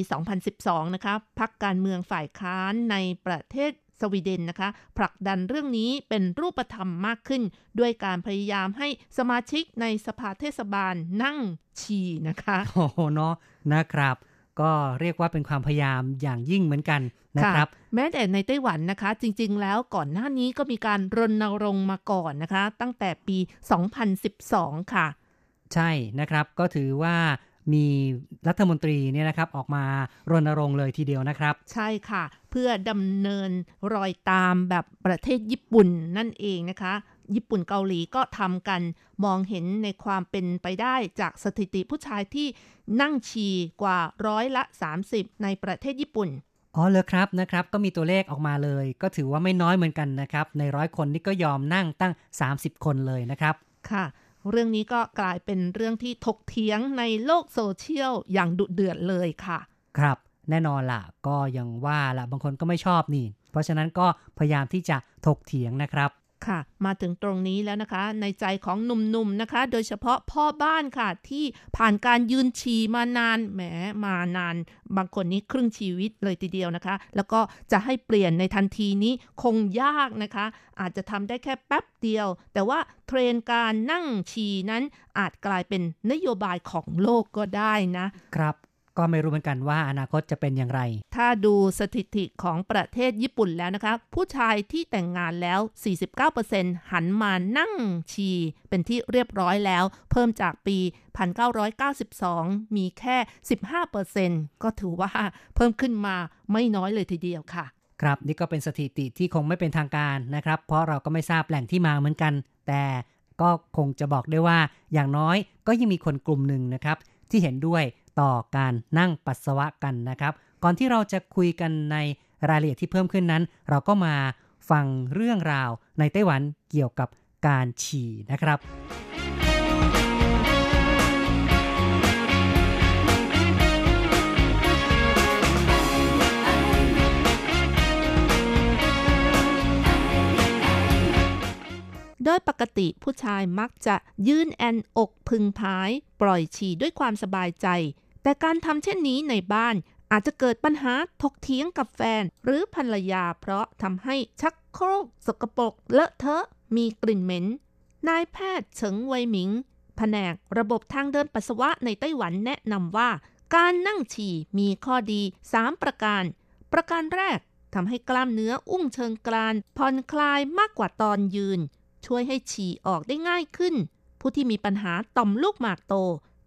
2012 นะคะพักการเมืองฝ่ายค้านในประเทศสวีเดนนะคะ ผลักดันเรื่องนี้เป็นรูปธรรมมากขึ้น ด้วยการพยายามให้สมาชิกในสภาเทศบาลนั่งฉี่นะคะ โอ้โหเนาะนะครับ ก็เรียกว่าเป็นความพยายามอย่างยิ่งเหมือนกัน นะครับแม้แต่ในไต้หวันนะคะ จริง ๆ แล้วก่อนหน้านี้ก็มีการรณรงค์มาก่อนนะคะ ตั้งแต่ปี 2012 ค่ะ ใช่นะครับก็ถือว่ามีรัฐมนตรีเนี่ยนะครับออกมารณรงค์เลยทีเดียวนะครับ ใช่ค่ะ เพื่อดำเนินรอยตามแบบประเทศญี่ปุ่นนั่นเองนะคะ ญี่ปุ่นเกาหลีก็ทำกันมองเห็นในความเป็นไปได้จากสถิติผู้ชายที่นั่งฉี่กว่าร้อยละ 30 ในประเทศญี่ปุ่น อ๋อเลยครับนะครับก็มีตัวเลขออกมาเลย ก็ถือว่าไม่น้อยเหมือนกันนะครับ ในร้อยคนนี่ก็ยอมนั่งตั้ง 30 คนเลยนะครับค่ะ เรื่องนี้ก็กลายเป็นเรื่องที่ถกเถียงในโลกโซเชียลอย่างดุเดือดเลยค่ะ ครับแน่นอนล่ะก็ยังว่าล่ะบางคนก็ไม่ชอบนี่ เพราะฉะนั้นก็พยายามที่จะถกเถียงนะครับ ค่ะ มาถึงตรงนี้แล้วนะคะ ในใจของหนุ่มๆนะคะ โดยเฉพาะพ่อบ้านค่ะ ที่ผ่านการยืนฉี่มานานแหมมานาน บางคนนี้ครึ่งชีวิตเลยทีเดียวนะคะ แล้วก็จะให้เปลี่ยนในทันทีนี้คงยากนะคะ อาจจะทำได้แค่แป๊บเดียว แต่ว่าเทรนการนั่งฉี่นั้นอาจกลายเป็นนโยบายของโลกก็ได้นะครับ ก็ไม่รู้เหมือนกันว่าอนาคตจะเป็นอย่างไร ถ้าดูสถิติของประเทศญี่ปุ่นแล้วนะคะ ผู้ชายที่แต่งงานแล้ว 49%หันมานั่งฉี่เป็นที่เรียบร้อยแล้ว เพิ่มจากปี 1992 มีแค่ 15%ก็ถือว่าเพิ่มขึ้นมาไม่น้อยเลยทีเดียวค่ะ ครับนี่ก็เป็นสถิติที่คงไม่เป็นทางการนะครับ เพราะเราก็ไม่ทราบแหล่งที่มาเหมือนกัน แต่ก็คงจะบอกได้ว่าอย่างน้อยก็ยังมีคนกลุ่มหนึ่งนะครับ ที่เห็นด้วย ต่อการนั่งปัสสาวะกันนะครับ ก่อนที่เราจะคุยกันในรายละเอียดที่เพิ่มขึ้นนั้น เราก็มาฟังเรื่องราวในไต้หวันเกี่ยวกับการฉี่นะครับ โดยปกติผู้ชายมักจะยื่นแอนอกพึงพาย ปล่อยฉี่ด้วยความสบายใจ แต่การทำเช่นนี้ในบ้านอาจจะเกิดปัญหาถกเถียงกับแฟน หรือภรรยาเพราะทำให้ชักโครก สกปรกเลอะเทอะ มีกลิ่นเหม็น นายแพทย์เฉิงไวหมิง แผนกระบบทางเดินปัสสาวะในไต้หวันแนะนำว่า การนั่งฉี่มีข้อดี 3 ประการ ประการแรกทำให้กล้ามเนื้ออุ้งเชิงกรานผ่อนคลายมากกว่าตอนยืน ช่วยให้ฉี่ออกได้ง่ายขึ้น ผู้ที่มีปัญหาต่อมลูกหมากโต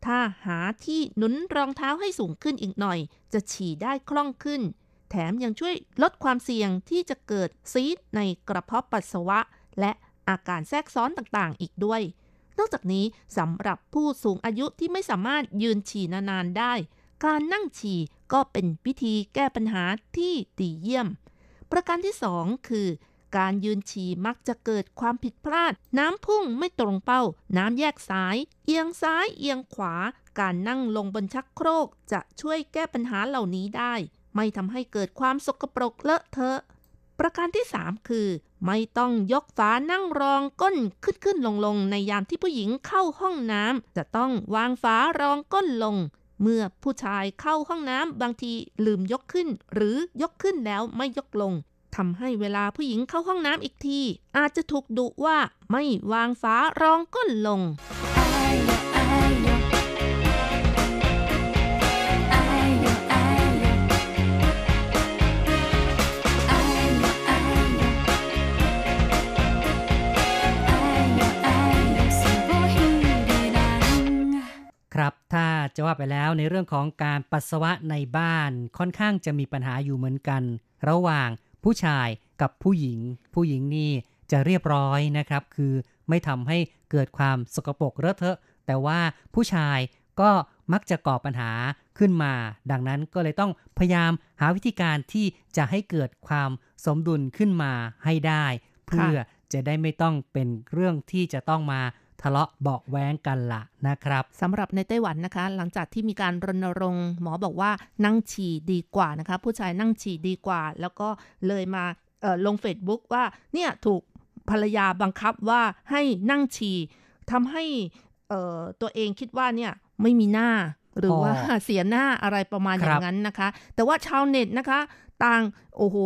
ถ้าหาที่หนุนรองเท้าให้สูงขึ้นอีกหน่อย จะฉี่ได้คล่องขึ้น แถมยังช่วยลดความเสี่ยงที่จะเกิดซีดในกระเพาะปัสสาวะ และอาการแทรกซ้อนต่างๆ อีกด้วย นอกจากนี้สำหรับผู้สูงอายุที่ไม่สามารถยืนฉี่นานๆได้ การนั่งฉี่ก็เป็นวิธีแก้ปัญหาที่ดีเยี่ยม ประการที่ 2 คือ การยืนฉี่มักจะเกิดความผิดพลาด น้ำพุ่งไม่ตรงเป้า น้ำแยกซ้าย เอียงซ้ายเอียงขวา การนั่งลงบนชักโครก จะช่วยแก้ปัญหาเหล่านี้ได้ ไม่ทำให้เกิดความสกปรกเลอะเทอะ ประการที่ 3 คือ ไม่ต้องยกฝานั่งรองก้นขึ้นขึ้นลงลงในยามที่ผู้หญิงเข้าห้องน้ำจะต้องวางฝารองก้นลงเมื่อผู้ชายเข้าห้องน้ำบางทีลืมยกขึ้น หรือยกขึ้นแล้วไม่ยกลง ทำให้เวลาผู้หญิงเข้าห้องน้ำอีกที อาจจะถูกดุว่าไม่วางฝารองก้นลง ครับถ้าจะว่าไปแล้วในเรื่องของการปัสสาวะในบ้านค่อนข้างจะมีปัญหาอยู่เหมือนกัน ระหว่าง ผู้ชายกับผู้หญิง ผู้หญิงนี่จะเรียบร้อยนะครับ คือไม่ทำให้เกิดความสกปรกเลอะเทอะ แต่ว่าผู้ชายก็มักจะก่อปัญหาขึ้นมา ดังนั้นก็เลยต้องพยายามหาวิธีการที่จะให้เกิดความสมดุลขึ้นมาให้ได้ เพื่อจะได้ไม่ต้องเป็นเรื่องที่จะต้องมา ทะเลาะเบาะแว้งกันละนะครับสำหรับในไต้หวันนะคะ หลังจากที่มีการรณรงค์หมอบอกว่านั่งฉี่ดีกว่านะคะ ผู้ชายนั่งฉี่ดีกว่า แล้วก็เลยมาเอ่อลง Facebook ว่าเนี่ยถูกภรรยาบังคับว่าให้นั่งฉี่ทำให้เอ่อตัวเองคิดว่าเนี่ยไม่มีหน้าหรือว่าเสียหน้าอะไรประมาณคอรับย่างนั้นนะคะ แต่ว่าชาวเน็ตนะคะ ต่างโอ้โห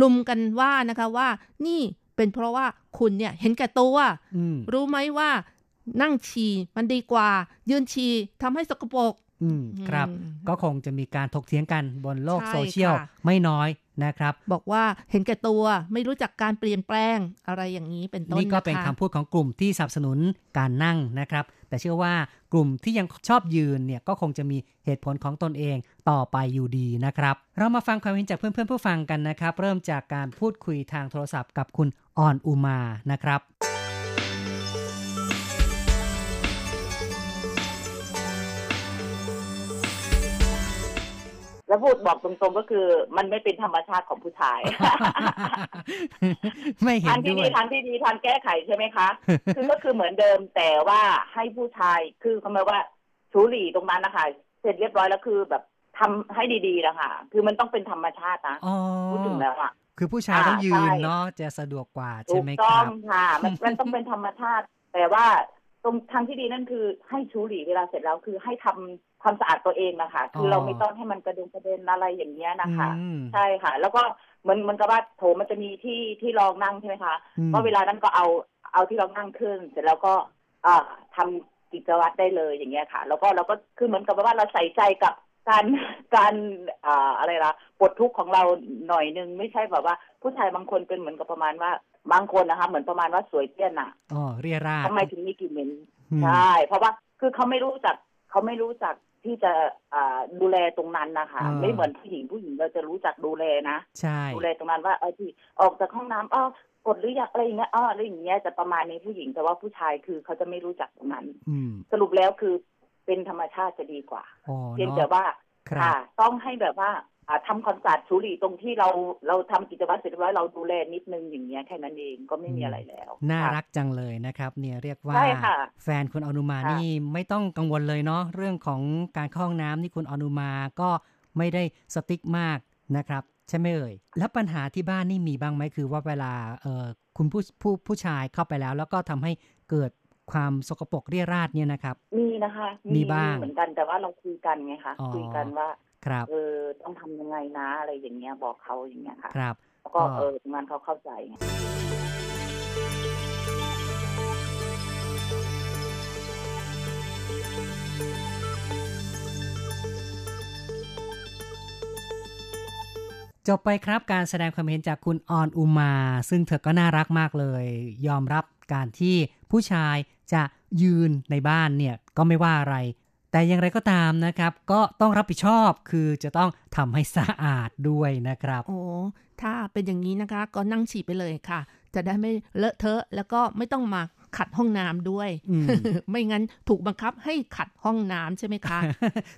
ลุมกันว่านะคะว่านี่ เป็นเพราะว่าคุณเนี่ยเห็นแก่ตัวอืมรู้ไหมว่านั่งฉี่มันดีกว่า ยืนฉี่ทำให้สกปรกอืมครับอืมก็คงจะมีการถกเถียงกันบนโลกใช่โซเชียลค่ะไม่น้อยนะครับ บอกว่าเห็นแก่ตัวไม่รู้จักการเปลี่ยนแปลงอะไรอย่างนี้เป็นต้นนี่ก็เป็นนะคะคำพูดของกลุ่มที่สนับสนุนการนั่งนะครับ แต่เชื่อว่ากลุ่มที่ยังชอบยืนเนี่ยก็คงจะมีเหตุผลของตนเองต่อไปอยู่ดีนะครับ เรามาฟังความเห็นจากเพื่อนๆผู้ฟังกันนะครับ เริ่มจากการพูดคุยทางโทรศัพท์กับคุณ ออนอุมานะครับแล้วพูดบอกตรงๆก็คือมันไม่เป็นธรรมชาติของผู้ชาย ไม่เห็ทานงที่ด้วดียทางที่ดีทางแก้ไขใช่ไหมคะคือก็คือเหมือนเดิมแต่ว่าให้ผู้ชายคือคำว่าชูหลีตรงนั้นนะคะเสร็จเรียบร้อยแล้วคือแบบทำให้ดีๆแล้วค่ะ คือมันต้องเป็นธรรมชาตินะอ๋อพูดถึงแล้วอะ คืคือผู้ชายต้องยืนใช่เนาะจะสะดวกกว่าถูใช่กไหมคต้อรังบค่ะ มันมันต้องเป็นธรรมชาติ แต่ว่าตรงทางที่ดีนั่นคือให้ชูหลีเวลาเสร็จแล้วคือให้ทำความสะอาดตัวเองนะคะคือออเราไม่ต้องให้มันกระเด็นกระเด็นอะไรอย่างเงี้ยนะคะอืมใช่ค่ะ แล้วก็เหมือนเหมันกับว่าโถมันจะมีที่ที่รองนั่งใช่ไหมคะอืมก็เวลานั้นก็เอาเอาที่รองนั่งขึ้น เสร็จแล้วก็อ่าทำกิจวัตรได้เลยอย่างเงี้ยค่ะ แล้วก็เราก็คือเหมือนกับว่าเราใส่ใจกับ การการอ่าอะไรล่ะปลดทุกข์ของเราหน่อยนึงไม่ใช่แบบว่า ผู้ชายบางคนเป็นเหมือนกับประมาณว่าบางคนนะคะเหมือนประมาณว่าสวยเตี้ยนอะอ๋อเรียราดทำไมถึงมีกลิ่นเหม็นอืมใช่เพราะว่าคือเขาไม่รู้จักเขาไม่รู้จักที่จะอ่าดูแลตรงนั้นนะคะอ่าไม่เหมือนผู้หญิงผู้หญิงเราจะรู้จักดูแลนะใช่ดูแลตรงนั้นว่าเออที่ออกจากห้องน้ำอ้อกดหรือยังอะไรอย่างเงี้ยอ้ออะไรอย่างเงี้ยจะประมาณนี้ผู้หญิงแต่ว่าผู้ชายคือเขาจะไม่รู้จักตรงนั้นอืมสรุปแล้วคือ เป็นธรรมชาติจะดีกว่าอ๋อเพียงเนาะแต่ว่าครับค่ะต้องให้แบบว่าอ่าทำความสะอาดชูหลีตรงที่เราเราทำกิจวัตรเสร็จเรียบร้อยเราดูแลนิดนึงอย่างเงี้ยแค่นั้นเองก็ไม่มีอะไรแล้ว น่าค่ะรักจังเลยนะครับ เนี่ยเรียกว่าใช่ค่ะแฟนคุณอนุมาค่ะนี่ไม่ต้องกังวลเลยเนาะเรื่องของการเข้าห้องน้ำนี่คุณอนุมาก็ไม่ได้สติ๊กมากนะครับใช่ไหมเอ่ยแล้วปัญหาที่บ้านนี่มีบ้างไหมคือว่าเวลาเออคุณผู้ผู้ผู้ชายเข้าไปแล้ว แล้วก็ทำให้เกิด ความสกปรกเรียราดเนี่ยนะครับ มีนะคะ มีบ้างเหมือนกันแต่ว่าเราคุยกันไงคะอ๋อคุยกันว่าครับเออต้องทำยังไงนะอะไรอย่างเงี้ยบอกเขาอย่างเงี้ยค่ะ ครับ แล้วก็ก็เออทำงานเขาเข้าใจไง จบไปครับการแสดงความเห็นจากคุณออนอุมา ซึ่งเธอก็น่ารักมากเลย ยอมรับการที่ผู้ชายจะยืนในบ้านเนี่ยก็ไม่ว่าอะไร แต่อย่างไรก็ตามนะครับ ก็ต้องรับผิดชอบคือจะต้องทำให้สะอาดด้วยนะครับ โอ้ถ้าเป็นอย่างนี้นะคะ ก็นั่งฉี่ไปเลยค่ะ จะได้ไม่เลอะเทอะแล้วก็ไม่ต้องมาขัดห้องน้ำด้วยอืมไม่งั้นถูกบังคับให้ขัดห้องน้ำใช่ไหมคะ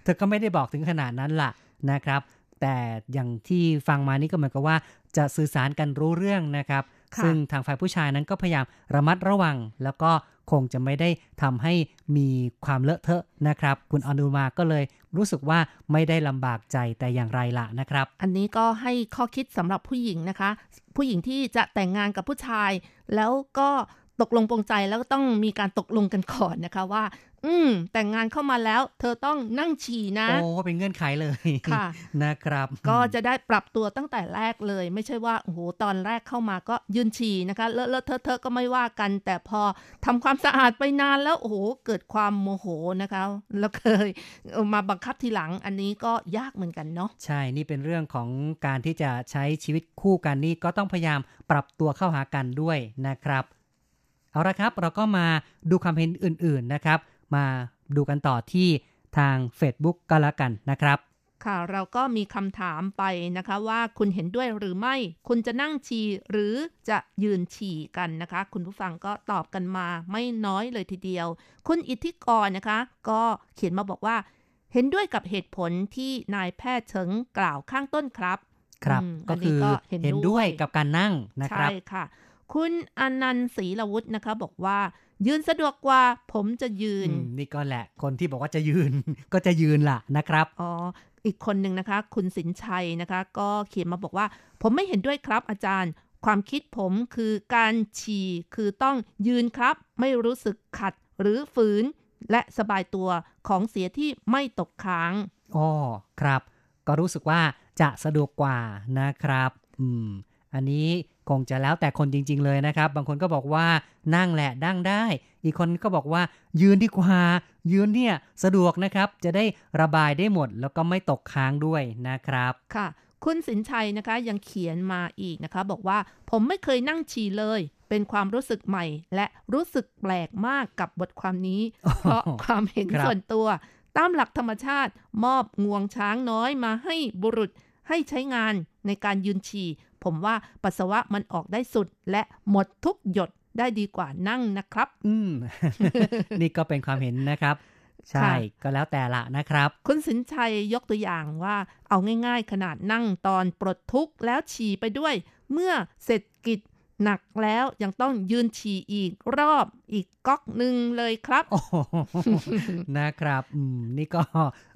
เธอก็ไม่ได้บอกถึงขนาดนั้นล่ะนะครับ แต่อย่างที่ฟังมานี่ก็เหมือนกับว่าจะสื่อสารกันรู้เรื่องนะครับค่ะซึ่งทางฝ่ายผู้ชายนั้นก็พยายามระมัดระวัง แล้วก็คงจะไม่ได้ทำให้มีความเลอะเทอะนะครับ คุณอนุมาก็เลยรู้สึกว่าไม่ได้ลำบากใจแต่อย่างไรล่ะนะครับ อันนี้ก็ให้ข้อคิดสำหรับผู้หญิงนะคะ ผู้หญิงที่จะแต่งงานกับผู้ชาย แล้วก็ ตกลงปรงใจแล้วก็ต้องมีการตกลงกันก่อนนะคะว่า อืม แต่งงานเข้ามาแล้ว เธอต้องนั่งฉี่นะ โอ้เป็นเงื่อนไขเลยค่ะนะครับ ก็จะได้ปรับตัวตั้งแต่แรกเลย ไม่ใช่ว่าโอ้โหตอนแรกเข้ามาก็ยืนฉี่นะคะเลอะเลอะเทอะเทอะก็ไม่ว่ากัน แต่พอทำความสะอาดไปนานแล้วโอ้โหเกิดความโมโหนะคะ แล้วเคยเอามาบังคับทีหลังอันนี้ก็ยากเหมือนกันเนาะใช่นี่เป็นเรื่องของการที่จะใช้ชีวิตคู่กันนี่ก็ต้องพยายามปรับตัวเข้าหากันด้วยนะครับ เอาละครับ เราก็มาดูความเห็นอื่นๆนะครับ มาดูกันต่อที่ทาง Facebook ก็แล้วกันนะครับ ค่ะเราก็มีคำถามไปนะคะว่าคุณเห็นด้วยหรือไม่ คุณจะนั่งฉี่หรือจะยืนฉี่กันนะคะ คุณผู้ฟังก็ตอบกันมาไม่น้อยเลยทีเดียว คุณอิทธิกรนะคะ ก็เขียนมาบอกว่า เห็นด้วยกับเหตุผลที่นายแพทย์เฉิงกล่าวข้างต้นครับครับอืมก็นนี้คือเห็นด้วยกับการนั่งนะครับใช่ค่ะ คุณอนันต์ศรีละวุฒินะคะบอกว่า ยืนสะดวกกว่า ผมจะยืนอืมนี่ก็แหละ คนที่บอกว่าจะยืน ก็จะยืนล่ะนะครับอ๋ออีกคนหนึ่งนะคะ คุณสินชัยนะคะ ก็เขียนมาบอกว่า ผมไม่เห็นด้วยครับอาจารย์ ความคิดผมคือการฉี่คือต้องยืนครับ ไม่รู้สึกขัดหรือฝืน และสบายตัวของเสียที่ไม่ตกค้างอ๋อครับ ก็รู้สึกว่าจะสะดวกกว่านะครับ อืม อันนี้คงจะแล้วแต่คนจริง ๆ เลยนะครับ บางคนก็บอกว่านั่งแหละนั่งได้ อีกคนก็บอกว่ายืนดีกว่า ยืนเนี่ยสะดวกนะครับ จะได้ระบายได้หมด แล้วก็ไม่ตกค้างด้วยนะครับ ค่ะ คุณสินชัยนะคะยังเขียนมาอีกนะคะ บอกว่าผมไม่เคยนั่งฉี่เลย เป็นความรู้สึกใหม่ และรู้สึกแปลกมากกับบทความนี้ เพราะความเห็นส่วนตัว ตามหลักธรรมชาติ มอบงวงช้างน้อยมาให้บุรุษให้ใช้งานในการยืนฉี่ ผมว่าปัสสาวะมันออกได้สุดและหมดทุกหยดได้ดีกว่านั่งนะครับ อืม นี่ก็เป็นความเห็นนะครับ ใช่ค่ะก็แล้วแต่ละนะครับ คุณสินชัยยกตัวอย่างว่าเอาง่ายๆ ขนาดนั่งตอนปลดทุกข์แล้วฉี่ไปด้วย เมื่อเสร็จกิจหนักแล้วยังต้องยืนฉี่อีกรอบอีกก๊อกหนึ่งเลยครับโอ้โหนะครับอืมนี่ก็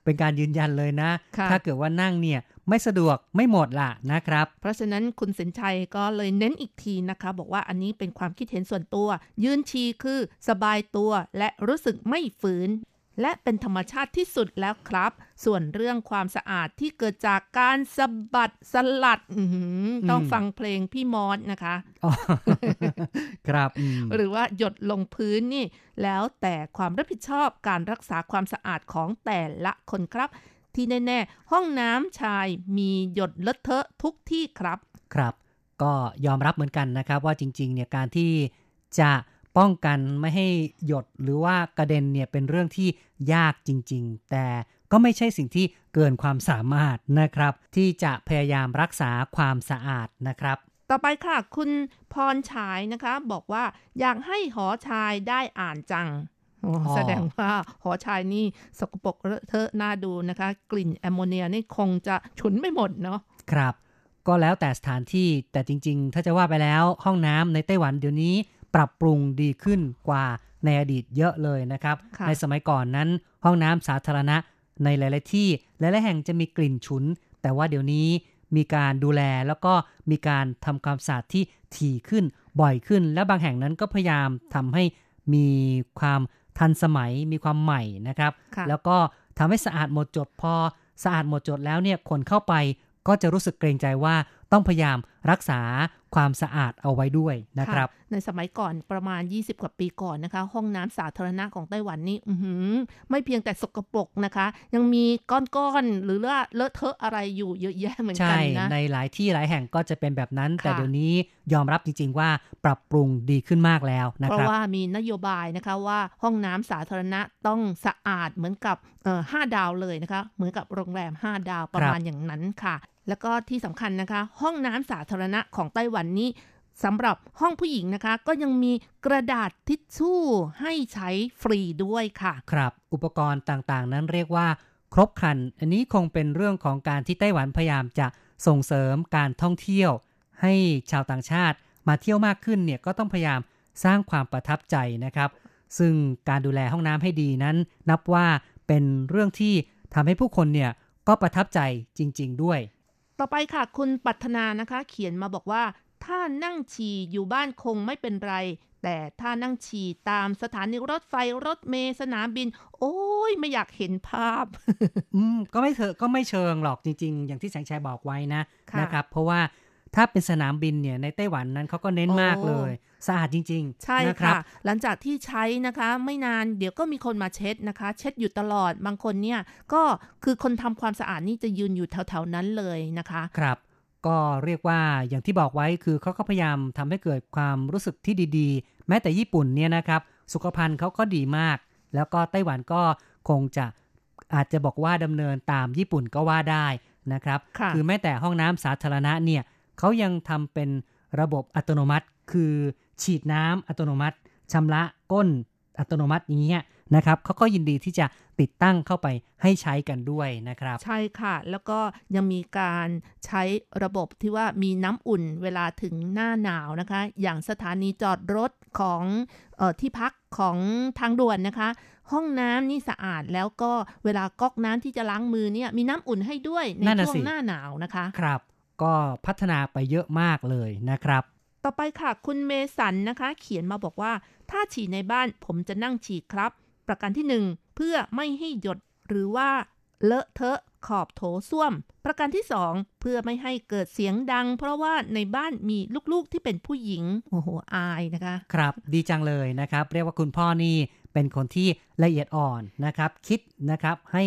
เป็นการยืนยันเลยนะค่ะถ้าเกิดว่านั่งเนี่ยไม่สะดวกไม่หมดล่ะนะครับ เพราะฉะนั้นคุณสินชัยก็เลยเน้นอีกทีนะคะ บอกว่าอันนี้เป็นความคิดเห็นส่วนตัว ยืนชีคือสบายตัวและรู้สึกไม่ฝืน และเป็นธรรมชาติที่สุดแล้วครับ ส่วนเรื่องความสะอาดที่เกิดจากการสะบัดสลัดอื้อหือต้องอืมฟังเพลงพี่มอสนะคะอ๋อครับอืมหรือว่าหยดลงพื้นนี่ แล้วแต่ความรับผิดชอบการรักษาความสะอาดของแต่ละคนครับ ที่แน่ๆ ห้องน้ำชายมีหยดเลอะเทอะทุกที่ครับ ครับ ก็ยอมรับเหมือนกันนะครับว่าจริงๆเนี่ยการที่จะ ป้องกันไม่ให้หยดหรือว่ากระเด็นเนี่ยเป็นเรื่องที่ยากจริง ๆ แต่ก็ไม่ใช่สิ่งที่เกินความสามารถนะครับ ที่จะพยายามรักษาความสะอาดนะครับ ต่อไปค่ะ คุณพรฉายนะคะ บอกว่าอยากให้หอชายได้อ่านจังโอ้อ๋อแสดงว่าหอชายนี่สกปรกเลอะเทอะน่าดูนะคะ กลิ่นแอมโมเนียนี่คงจะฉุนไม่หมดเนาะครับ ก็แล้วแต่สถานที่แต่จริง ๆ ถ้าจะว่าไปแล้วห้องน้ำในไต้หวันเดี๋ยวนี้ ปรับปรุงดีขึ้นกว่าในอดีตเยอะเลยนะครับค่ะในสมัยก่อนนั้น ห้องน้ำสาธารณะในหลาย ๆ ที่หลาย ๆ แห่งจะมีกลิ่นฉุน แต่ว่าเดี๋ยวนี้มีการดูแลแล้วก็มีการทำความสะอาดที่ถี่ขึ้นบ่อยขึ้น และบางแห่งนั้นก็พยายามทำให้มีความทันสมัยมีความใหม่นะครับค่ะแล้วก็ทำให้สะอาดหมดจดพอสะอาดหมดจดแล้วเนี่ยคนเข้าไปก็จะรู้สึกเกรงใจว่าต้องพยายามรักษา ความสะอาดเอาไว้ด้วยนะครับ ในสมัยก่อนประมาณ 20 กว่าปีก่อนนะคะ ห้องน้ำสาธารณะของไต้หวันนี่อื้อหือไม่เพียงแต่สกปรกนะคะ ยังมีก้อนๆหรือว่าเลอะเทอะอะไรอยู่เยอะแยะเหมือนใช่กันนะในหลายที่หลายแห่งก็จะเป็นแบบนั้นค่ะแต่เดี๋ยวนี้ยอมรับจริง ๆ ว่าปรับปรุงดีขึ้นมากแล้วนะเพคราะรับว่ามีนโยบายนะคะว่าห้องน้ำสาธารณะต้องสะอาดเหมือนกับเอ่อห้าดาวเลยนะคะ เหมือนกับโรงแรม 5 ดาวประมาณอย่างนั้นค่ะ แล้วก็ที่สำคัญนะคะ ห้องน้ำสาธารณะของไต้หวันนี้สำหรับห้องผู้หญิงนะคะ ก็ยังมีกระดาษทิชชู่ให้ใช้ฟรีด้วยค่ะ ครับ อุปกรณ์ต่างๆ นั้นเรียกว่า ครบครัน อันนี้คงเป็นเรื่องของการที่ไต้หวันพยายามจะส่งเสริมการท่องเที่ยว ให้ชาวต่างชาติมาเที่ยวมากขึ้นเนี่ยก็ต้องพยายามสร้างความประทับใจนะครับ ซึ่งการดูแลห้องน้ำให้ดีนั้น นับว่าเป็นเรื่องที่ทำให้ผู้คนเนี่ยก็ประทับใจจริง ๆ ด้วย ต่อไปค่ะ คุณปัฒนานะคะ เขียนมาบอกว่า ถ้านั่งฉี่อยู่บ้านคงไม่เป็นไร แต่ถ้านั่งฉี่ตามสถานีรถไฟรถเมล์สนามบิน โอ้ยไม่อยากเห็นภาพ อืมก็ไม่เถอะก็ไม่เชิงหรอกจริง ๆ อย่างที่แสงชัยบอกไว้นะค่ะนะครับ เพราะว่า ถ้าเป็นสนามบินเนี่ยในไต้หวันนั้นเขาก็เน้นโอ้มากเลยสะอาดจริง ๆ ใช่นะครัค่ะบหลังจากที่ใช้นะคะ ไม่นานเดี๋ยวก็มีคนมาเช็ดนะคะ เช็ดอยู่ตลอดบางคนเนี่ยก็คือคนทำความสะอาดนี่จะยืนอยู่แถวๆนั้นเลยนะคะครับก็เรียกว่าอย่างที่บอกไว้คือเขาก็พยายามทำให้เกิดความรู้สึกที่ดีๆ แม้แต่ญี่ปุ่นเนี่ยนะครับ สุขภัณฑ์เขาก็ดีมาก แล้วก็ไต้หวันก็คงจะอาจจะบอกว่าดำเนินตามญี่ปุ่นก็ว่าได้นะครับค่ะอแม้แต่ห้องน้ำสาธารณะเนี่ย เขายังทำเป็นระบบอัตโนมัติ คือฉีดน้ำอัตโนมัติชำระก้นอัตโนมัติอย่างเงี้ยนะครับเขาก็ยินดีที่จะติดตั้งเข้าไปให้ใช้กันด้วยนะครับ ใช่ค่ะ แล้วก็ยังมีการใช้ระบบที่ว่ามีน้ำอุ่นเวลาถึงหน้าหนาวนะคะ อย่างสถานีจอดรถของเออที่พักของทางด่วนนะคะ ห้องน้ำนี่สะอาดแล้วก็เวลาก๊อกน้ำที่จะล้างมือเนี่ยมีน้ำอุ่นให้ด้วยในนั่นน่ะช่วสิงหน้าหนาวนะคะ ครับ ก็พัฒนาไปเยอะมากเลยนะครับ ต่อไปค่ะคุณเมสันนะคะ เขียนมาบอกว่า ถ้าฉี่ในบ้านผมจะนั่งฉี่ครับ ประการที่หนึ่งเพื่อไม่ให้หยดหรือว่าเลอะเทอะขอบโถส้วม ประการที่สองเพื่อไม่ให้เกิดเสียงดัง เพราะว่าในบ้านมีลูกๆที่เป็นผู้หญิงโอ้โหอายนะคะ ครับดีจังเลยนะครับ เรียกว่าคุณพ่อนี่เป็นคนที่ละเอียดอ่อนนะครับ คิดนะครับให้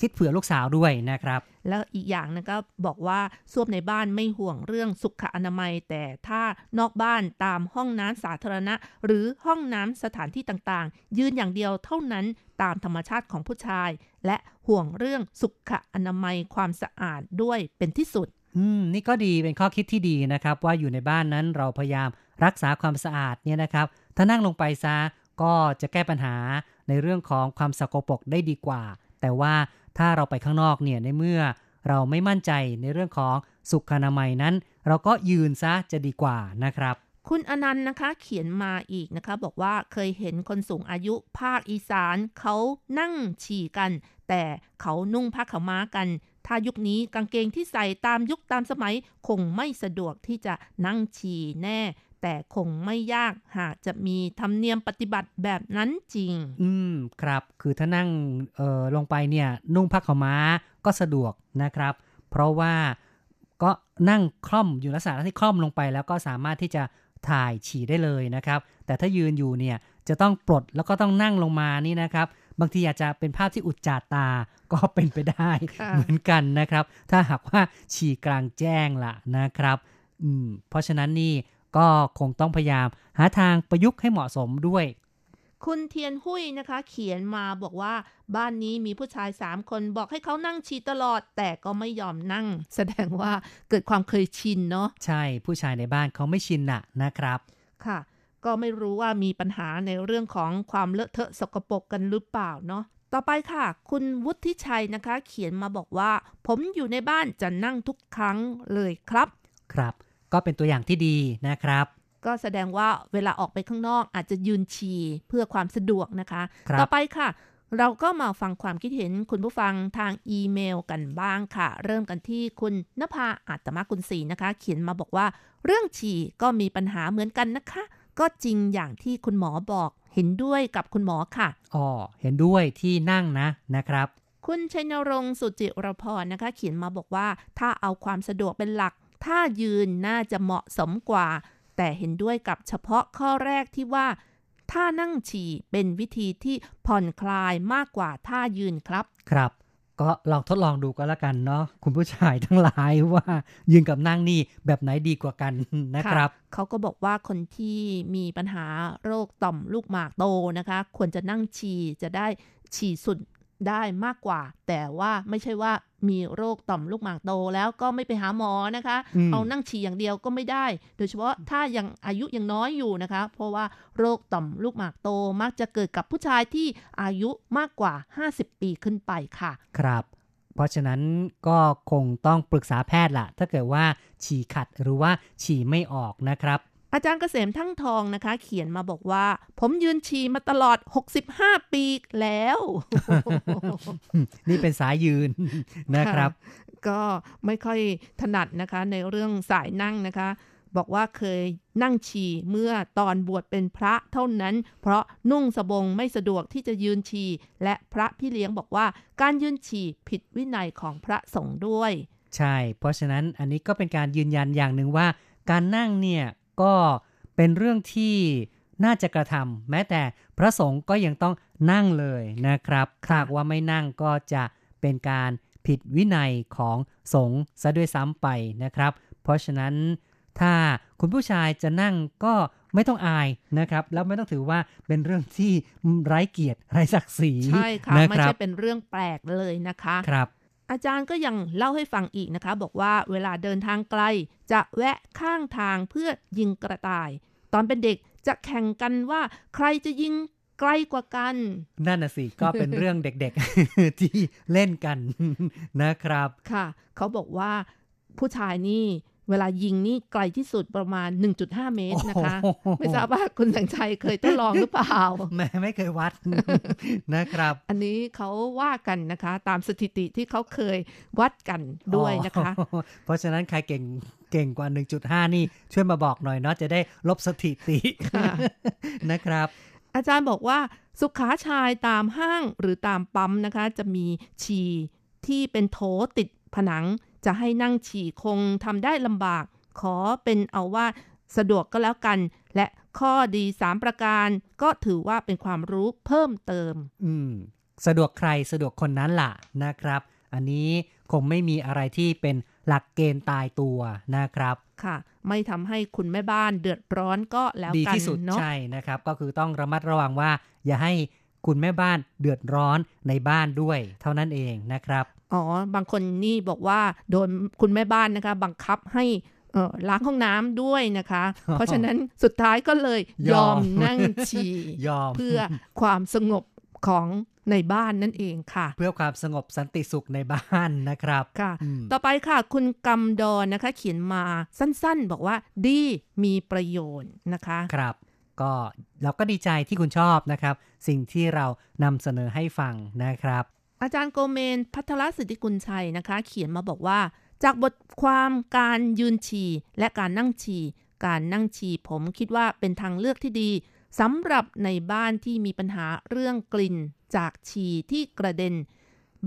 คิดเผื่อลูกสาวด้วยนะครับ แล้วอีกอย่างนะก็บอกว่าส้วมในบ้านไม่ห่วงเรื่องสุขอนามัย แต่ถ้านอกบ้านตามห้องน้ำสาธารณะ หรือห้องน้ำสถานที่ต่างๆ ยืนอย่างเดียวเท่านั้นตามธรรมชาติของผู้ชาย และห่วงเรื่องสุขอนามัยความสะอาดด้วยเป็นที่สุดอืมนี่ก็ดีเป็นข้อคิดที่ดีนะครับ ว่าอยู่ในบ้านนั้นเราพยายามรักษาความสะอาดเนี่ยนะครับ ถ้านั่งลงไปซะก็จะแก้ปัญหาในเรื่องของความสกปรกได้ดีกว่า แต่ว่า ถ้าเราไปข้างนอกเนี่ยในเมื่อเราไม่มั่นใจในเรื่องของสุขอนามัยนั้น เราก็ยืนซะจะดีกว่านะครับ คุณอนันต์นะคะเขียนมาอีกนะคะ บอกว่าเคยเห็นคนสูงอายุภาคอีสานเขานั่งฉี่กัน แต่เขานุ่งผ้าขาวม้ากัน ถ้ายุคนี้กางเกงที่ใส่ตามยุคตามสมัยคงไม่สะดวกที่จะนั่งฉี่แน่ แต่คงไม่ยากหากจะมีธรรมเนียมปฏิบัติแบบนั้นจริง อืมครับ คือถ้านั่งเอ่อลงไปเนี่ยนุ่งผ้าขาวม้าก็สะดวกนะครับ เพราะว่าก็นั่งคล่อมอยู่ลักษณะที่คล่อมลงไปแล้วก็สามารถที่จะถ่ายฉี่ได้เลยนะครับ แต่ถ้ายืนอยู่เนี่ยจะต้องปลดแล้วก็ต้องนั่งลงมานี่นะครับ บางทีอาจจะเป็นภาพที่อุจจาตาก็เป็นไปได้ค่ะเหมือนกันนะครับ ถ้าหากว่าฉี่กลางแจ้งล่ะนะครับ อืมเพราะฉะนั้นนี่ ก็คงต้องพยายามหาทางประยุกต์ให้เหมาะสมด้วย คุณเทียนหุยนะคะ เขียนมาบอกว่าบ้านนี้มีผู้ชายสามคนบอกให้เขานั่งฉี่ตลอด แต่ก็ไม่ยอมนั่ง แสดงว่าเกิดความเคยชินเนาะใช่ผู้ชายในบ้านเขาไม่ชินน่ะนะครับค่ะก็ไม่รู้ว่ามีปัญหาในเรื่องของความเลอะเทอะสกปรกกันหรือเปล่าเนาะ ต่อไปค่ะ คุณวุฒิชัยนะคะ เขียนมาบอกว่า ผมอยู่ในบ้านจะนั่งทุกครั้งเลยครับ ครับ ก็เป็นตัวอย่างที่ดีนะครับ ก็แสดงว่าเวลาออกไปข้างนอกอาจจะยืนฉี่เพื่อความสะดวกนะคะครับต่อไปค่ะ เราก็มาฟังความคิดเห็นคุณผู้ฟังทางอีเมลกันบ้างค่ะ เริ่มกันที่คุณนภาอัตมกุลศรีนะคะ เขียนมาบอกว่า เรื่องฉี่ก็มีปัญหาเหมือนกันนะคะ ก็จริงอย่างที่คุณหมอบอกเห็นด้วยกับคุณหมอค่ะอ๋อเห็นด้วยที่นั่งนะนะครับคุณชัยนรงค์สุจิรพรนะคะ เขียนมาบอกว่า ถ้าเอาความสะดวกเป็นหลัก ถ้ายืนน่าจะเหมาะสมกว่า แต่เห็นด้วยกับเฉพาะข้อแรกที่ว่าถ้านั่งฉี่เป็นวิธีที่ผ่อนคลายมากกว่าท่ายืนครับ ครับ ก็ลองทดลองดูก็แล้วกันเนาะคุณผู้ชายทั้งหลายว่า ยืนกับนั่งนี่แบบไหนดีกว่ากันนะครับ เขาก็บอกว่าคนที่มีปัญหาโรคต่อมลูกหมากโตนะคะ ควรจะนั่งฉี่จะได้ฉี่สุด ได้มากกว่า แต่ว่าไม่ใช่ว่ามีโรคต่อมลูกหมากโตแล้วก็ไม่ไปหาหมอนะคะอืมเอานั่งฉี่อย่างเดียวก็ไม่ได้ โดยเฉพาะถ้ายังอายุยังน้อยอยู่นะคะ เพราะว่าโรคต่อมลูกหมากโตมักจะเกิดกับผู้ชายที่อายุมากกว่า 50 ปีขึ้นไปค่ะ ครับ เพราะฉะนั้นก็คงต้องปรึกษาแพทย์ล่ะถ้าเกิดว่าฉี่ขัดหรือว่าฉี่ไม่ออกนะครับ อาจารย์เกษมทั้งทองนะคะ เขียนมาบอกว่า ผมยืนฉี่มาตลอด 65 ปีแล้ว นี่เป็นสายยืนนะครับ ก็ไม่ค่อยถนัดนะคะ ในเรื่องสายนั่งนะคะ บอกว่าเคยนั่งฉี่เมื่อตอนบวชเป็นพระเท่านั้น เพราะนุ่งสบงไม่สะดวกที่จะยืนฉี่และพระพี่เลี้ยงบอกว่า การยืนฉี่ผิดวินัยของพระสงฆ์ด้วย ใช่ เพราะฉะนั้นอันนี้ก็เป็นการยืนยันอย่างหนึ่งว่า การนั่งเนี่ย ก็เป็นเรื่องที่น่าจะกระทำแม้แต่พระสงฆ์ก็ยังต้องนั่งเลยนะครับหากว่าไม่นั่งก็จะเป็นการผิดวินัยของสงฆ์ซะด้วยซ้ำไปนะครับ เพราะฉะนั้นถ้าคุณผู้ชายจะนั่งก็ไม่ต้องอายนะครับ แล้วไม่ต้องถือว่าเป็นเรื่องที่ไร้เกียรติไร้ศักดิ์ศรีใช่ค่ะนะไม่ครัใช่บเป็นเรื่องแปลกเลยนะคะครับ อาจารย์ก็ยังเล่าให้ฟังอีกนะคะ บอกว่าเวลาเดินทางไกล จะแวะข้างทางเพื่อยิงกระต่าย ตอนเป็นเด็กจะแข่งกันว่าใครจะยิงไกลกว่ากัน นั่นน่ะสิ ก็เป็นเรื่องเด็กๆ ที่เล่นกันนะครับ ค่ะ เขาบอกว่าผู้ชายนี่ เวลายิงนี่ไกลที่สุดประมาณ 1.5 เมตรนะคะโอ้โหไม่ทราบว่าคุณสังชัยเคยทดลองหรือเปล่าแม่ไม่เคยวัดนะครับ อันนี้เขาว่ากันนะคะ ตามสถิติที่เขาเคยวัดกันด้วยนะคะอ๋อเพราะฉะนั้นใครเก่งเก่งกว่า 1.5 นี่ ช่วยมาบอกหน่อยเนาะจะได้ลบสถิติค่ะนะครับ อาจารย์บอกว่าสุขาชายตามห้างหรือตามปั๊มนะคะ จะมีฉี่ที่เป็นโถติดผนัง จะให้นั่งฉี่คงทำได้ลำบาก ขอเป็นเอาว่าสะดวกก็แล้วกัน และข้อดี 3 ประการ ก็ถือว่าเป็นความรู้เพิ่มเติม อืม สะดวกใครสะดวกคนนั้นล่ะนะครับ อันนี้คงไม่มีอะไรที่เป็นหลักเกณฑ์ตายตัวนะครับ ค่ะ ไม่ทำให้คุณแม่บ้านเดือดร้อนก็แล้วดีกันที่สุดเนาะใช่นะครับ ก็คือต้องระมัดระวังว่า อย่าให้คุณแม่บ้านเดือดร้อนในบ้านด้วย เท่านั้นเองนะครับ อ๋อ บางคนนี่บอกว่าโดนคุณแม่บ้านนะคะ บังคับให้เอ่อล้างห้องน้ำด้วยนะคะ เพราะฉะนั้นสุดท้ายก็เลยยยออมมนั่งฉี่ยอมเพื่อความสงบของในบ้านนั่นเองค่ะ เพื่อความสงบสันติสุขในบ้านนะครับค่ะอืมต่อไปค่ะ คุณกำดอนนะคะ เขียนมาสั้นๆ บอกว่าดีมีประโยชน์นะคะครับ ก็เราก็ดีใจที่คุณชอบนะครับ สิ่งที่เรานำเสนอให้ฟังนะครับ อาจารย์โกเมน พัทรสิทธิกุลชัยนะคะ เขียนมาบอกว่า จากบทความการยืนฉี่และการนั่งฉี่การนั่งฉี่ผมคิดว่าเป็นทางเลือกที่ดีสำหรับในบ้านที่มีปัญหาเรื่องกลิ่น จากฉี่ที่กระเด็น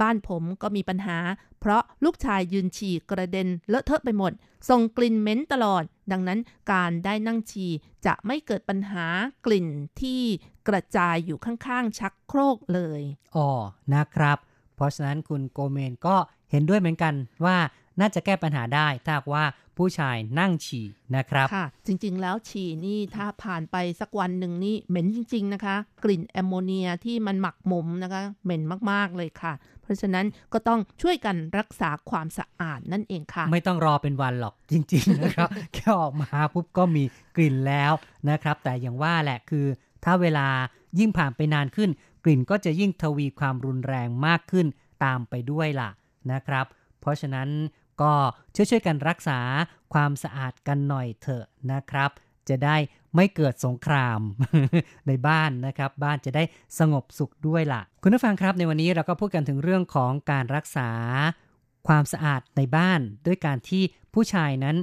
บ้านผมก็มีปัญหา เพราะลูกชายยืนฉี่กระเด็นเลอะเทอะไปหมด ส่งกลิ่นเหม็นตลอด ดังนั้นการได้นั่งฉี่จะไม่เกิดปัญหากลิ่นที่กระจายอยู่ข้างๆ ชักโครกเลยอ๋อนะครับ เพราะฉะนั้นคุณโกเมนก็เห็นด้วยเหมือนกันว่าน่าจะแก้ปัญหาได้ถ้าหากว่าผู้ชายนั่งฉี่นะครับค่ะ จริงๆ แล้วฉี่นี่ถ้าผ่านไปสักวันหนึ่งนี่เหม็นจริง ๆ นะคะ กลิ่นแอมโมเนียที่มันหมักหมมนะคะ เหม็นมากๆเลยค่ะ เพราะฉะนั้นก็ต้องช่วยกันรักษาความสะอาดนั่นเองค่ะ ไม่ต้องรอเป็นวันหรอกจริง ๆ นะครับ แค่ออกมาปุ๊บก็มีกลิ่นแล้วนะครับ แต่อย่างว่าแหละคือ ถ้าเวลายิ่งผ่านไปนานขึ้น กลิ่นก็จะยิ่งทวีความรุนแรงมากขึ้นตามไปด้วยล่ะนะครับ เพราะฉะนั้นก็ช่วยๆกันรักษาความสะอาดกันหน่อยเถอะนะครับ จะได้ไม่เกิดสงครามในบ้านนะครับ บ้านจะได้สงบสุขด้วยล่ะ คุณผู้ฟังครับในวันนี้เราก็พูดกันถึงเรื่องของการรักษา ความสะอาดในบ้าน ด้วยการที่ผู้ชายนั้น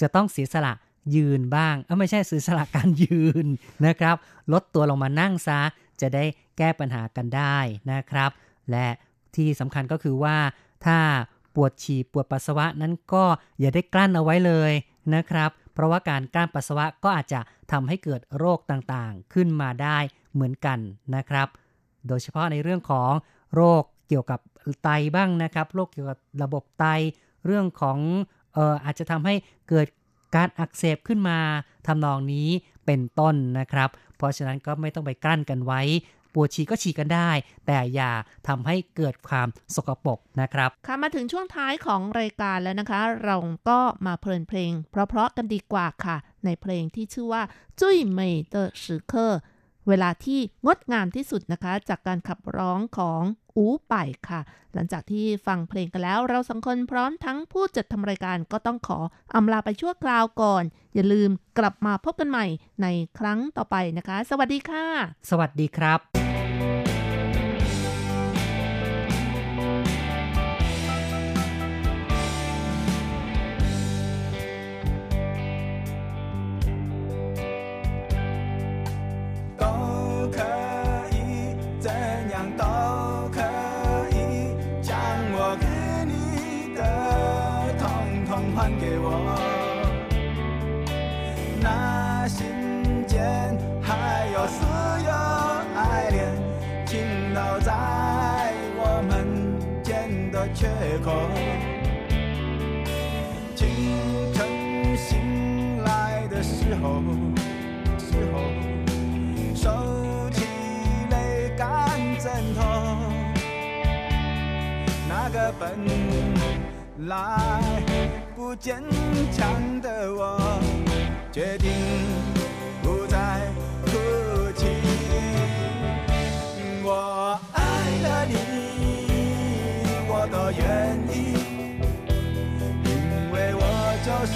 จะต้องเสียสละยืนบ้างเออไม่ใช่เสียสละการยืนนะครับ ลดตัวลงมานั่งซะจะได้แก้ปัญหากันได้นะครับ และที่สำคัญก็คือว่าถ้าปวดฉี่ปวดปัสสาวะนั้นก็อย่าได้กลั้นเอาไว้เลยนะครับ เพราะว่าการกลั้นปัสสาวะก็อาจจะทำให้เกิดโรคต่างๆ ขึ้นมาได้เหมือนกันนะครับ โดยเฉพาะในเรื่องของโรคเกี่ยวกับไตบ้างนะครับ โรคเกี่ยวกับระบบไต เรื่องของเอ่ออาจจะทำให้เกิดการอักเสบขึ้นมาทำนองนี้เป็นต้นนะครับ เพราะฉะนั้นก็ไม่ต้องไปกลั้นกันไว้ ปวดฉี่ก็ฉี่กันได้ แต่อย่าทำให้เกิดความสกปรกนะครับค่ะมาถึงช่วงท้ายของรายการแล้วนะคะ เราก็มาเพลินเพลง เพราะๆกันดีกว่าค่ะ ในเพลงที่ชื่อว่า จุ้ยเมยเตอร์สือเคอร์เวลาที่งดงามที่สุดนะคะ จากการขับร้องของอูป่ายค่ะ หลังจากที่ฟังเพลงกันแล้ว เราสองคนพร้อมทั้งผู้จัดทำรายการก็ต้องขออำลาไปชั่วคราวก่อน อย่าลืมกลับมาพบกันใหม่ในครั้งต่อไปนะคะ สวัสดีค่ะ สวัสดีครับ 本来不坚强的我，决定不再哭泣。我爱了你，我都愿意，因为我就是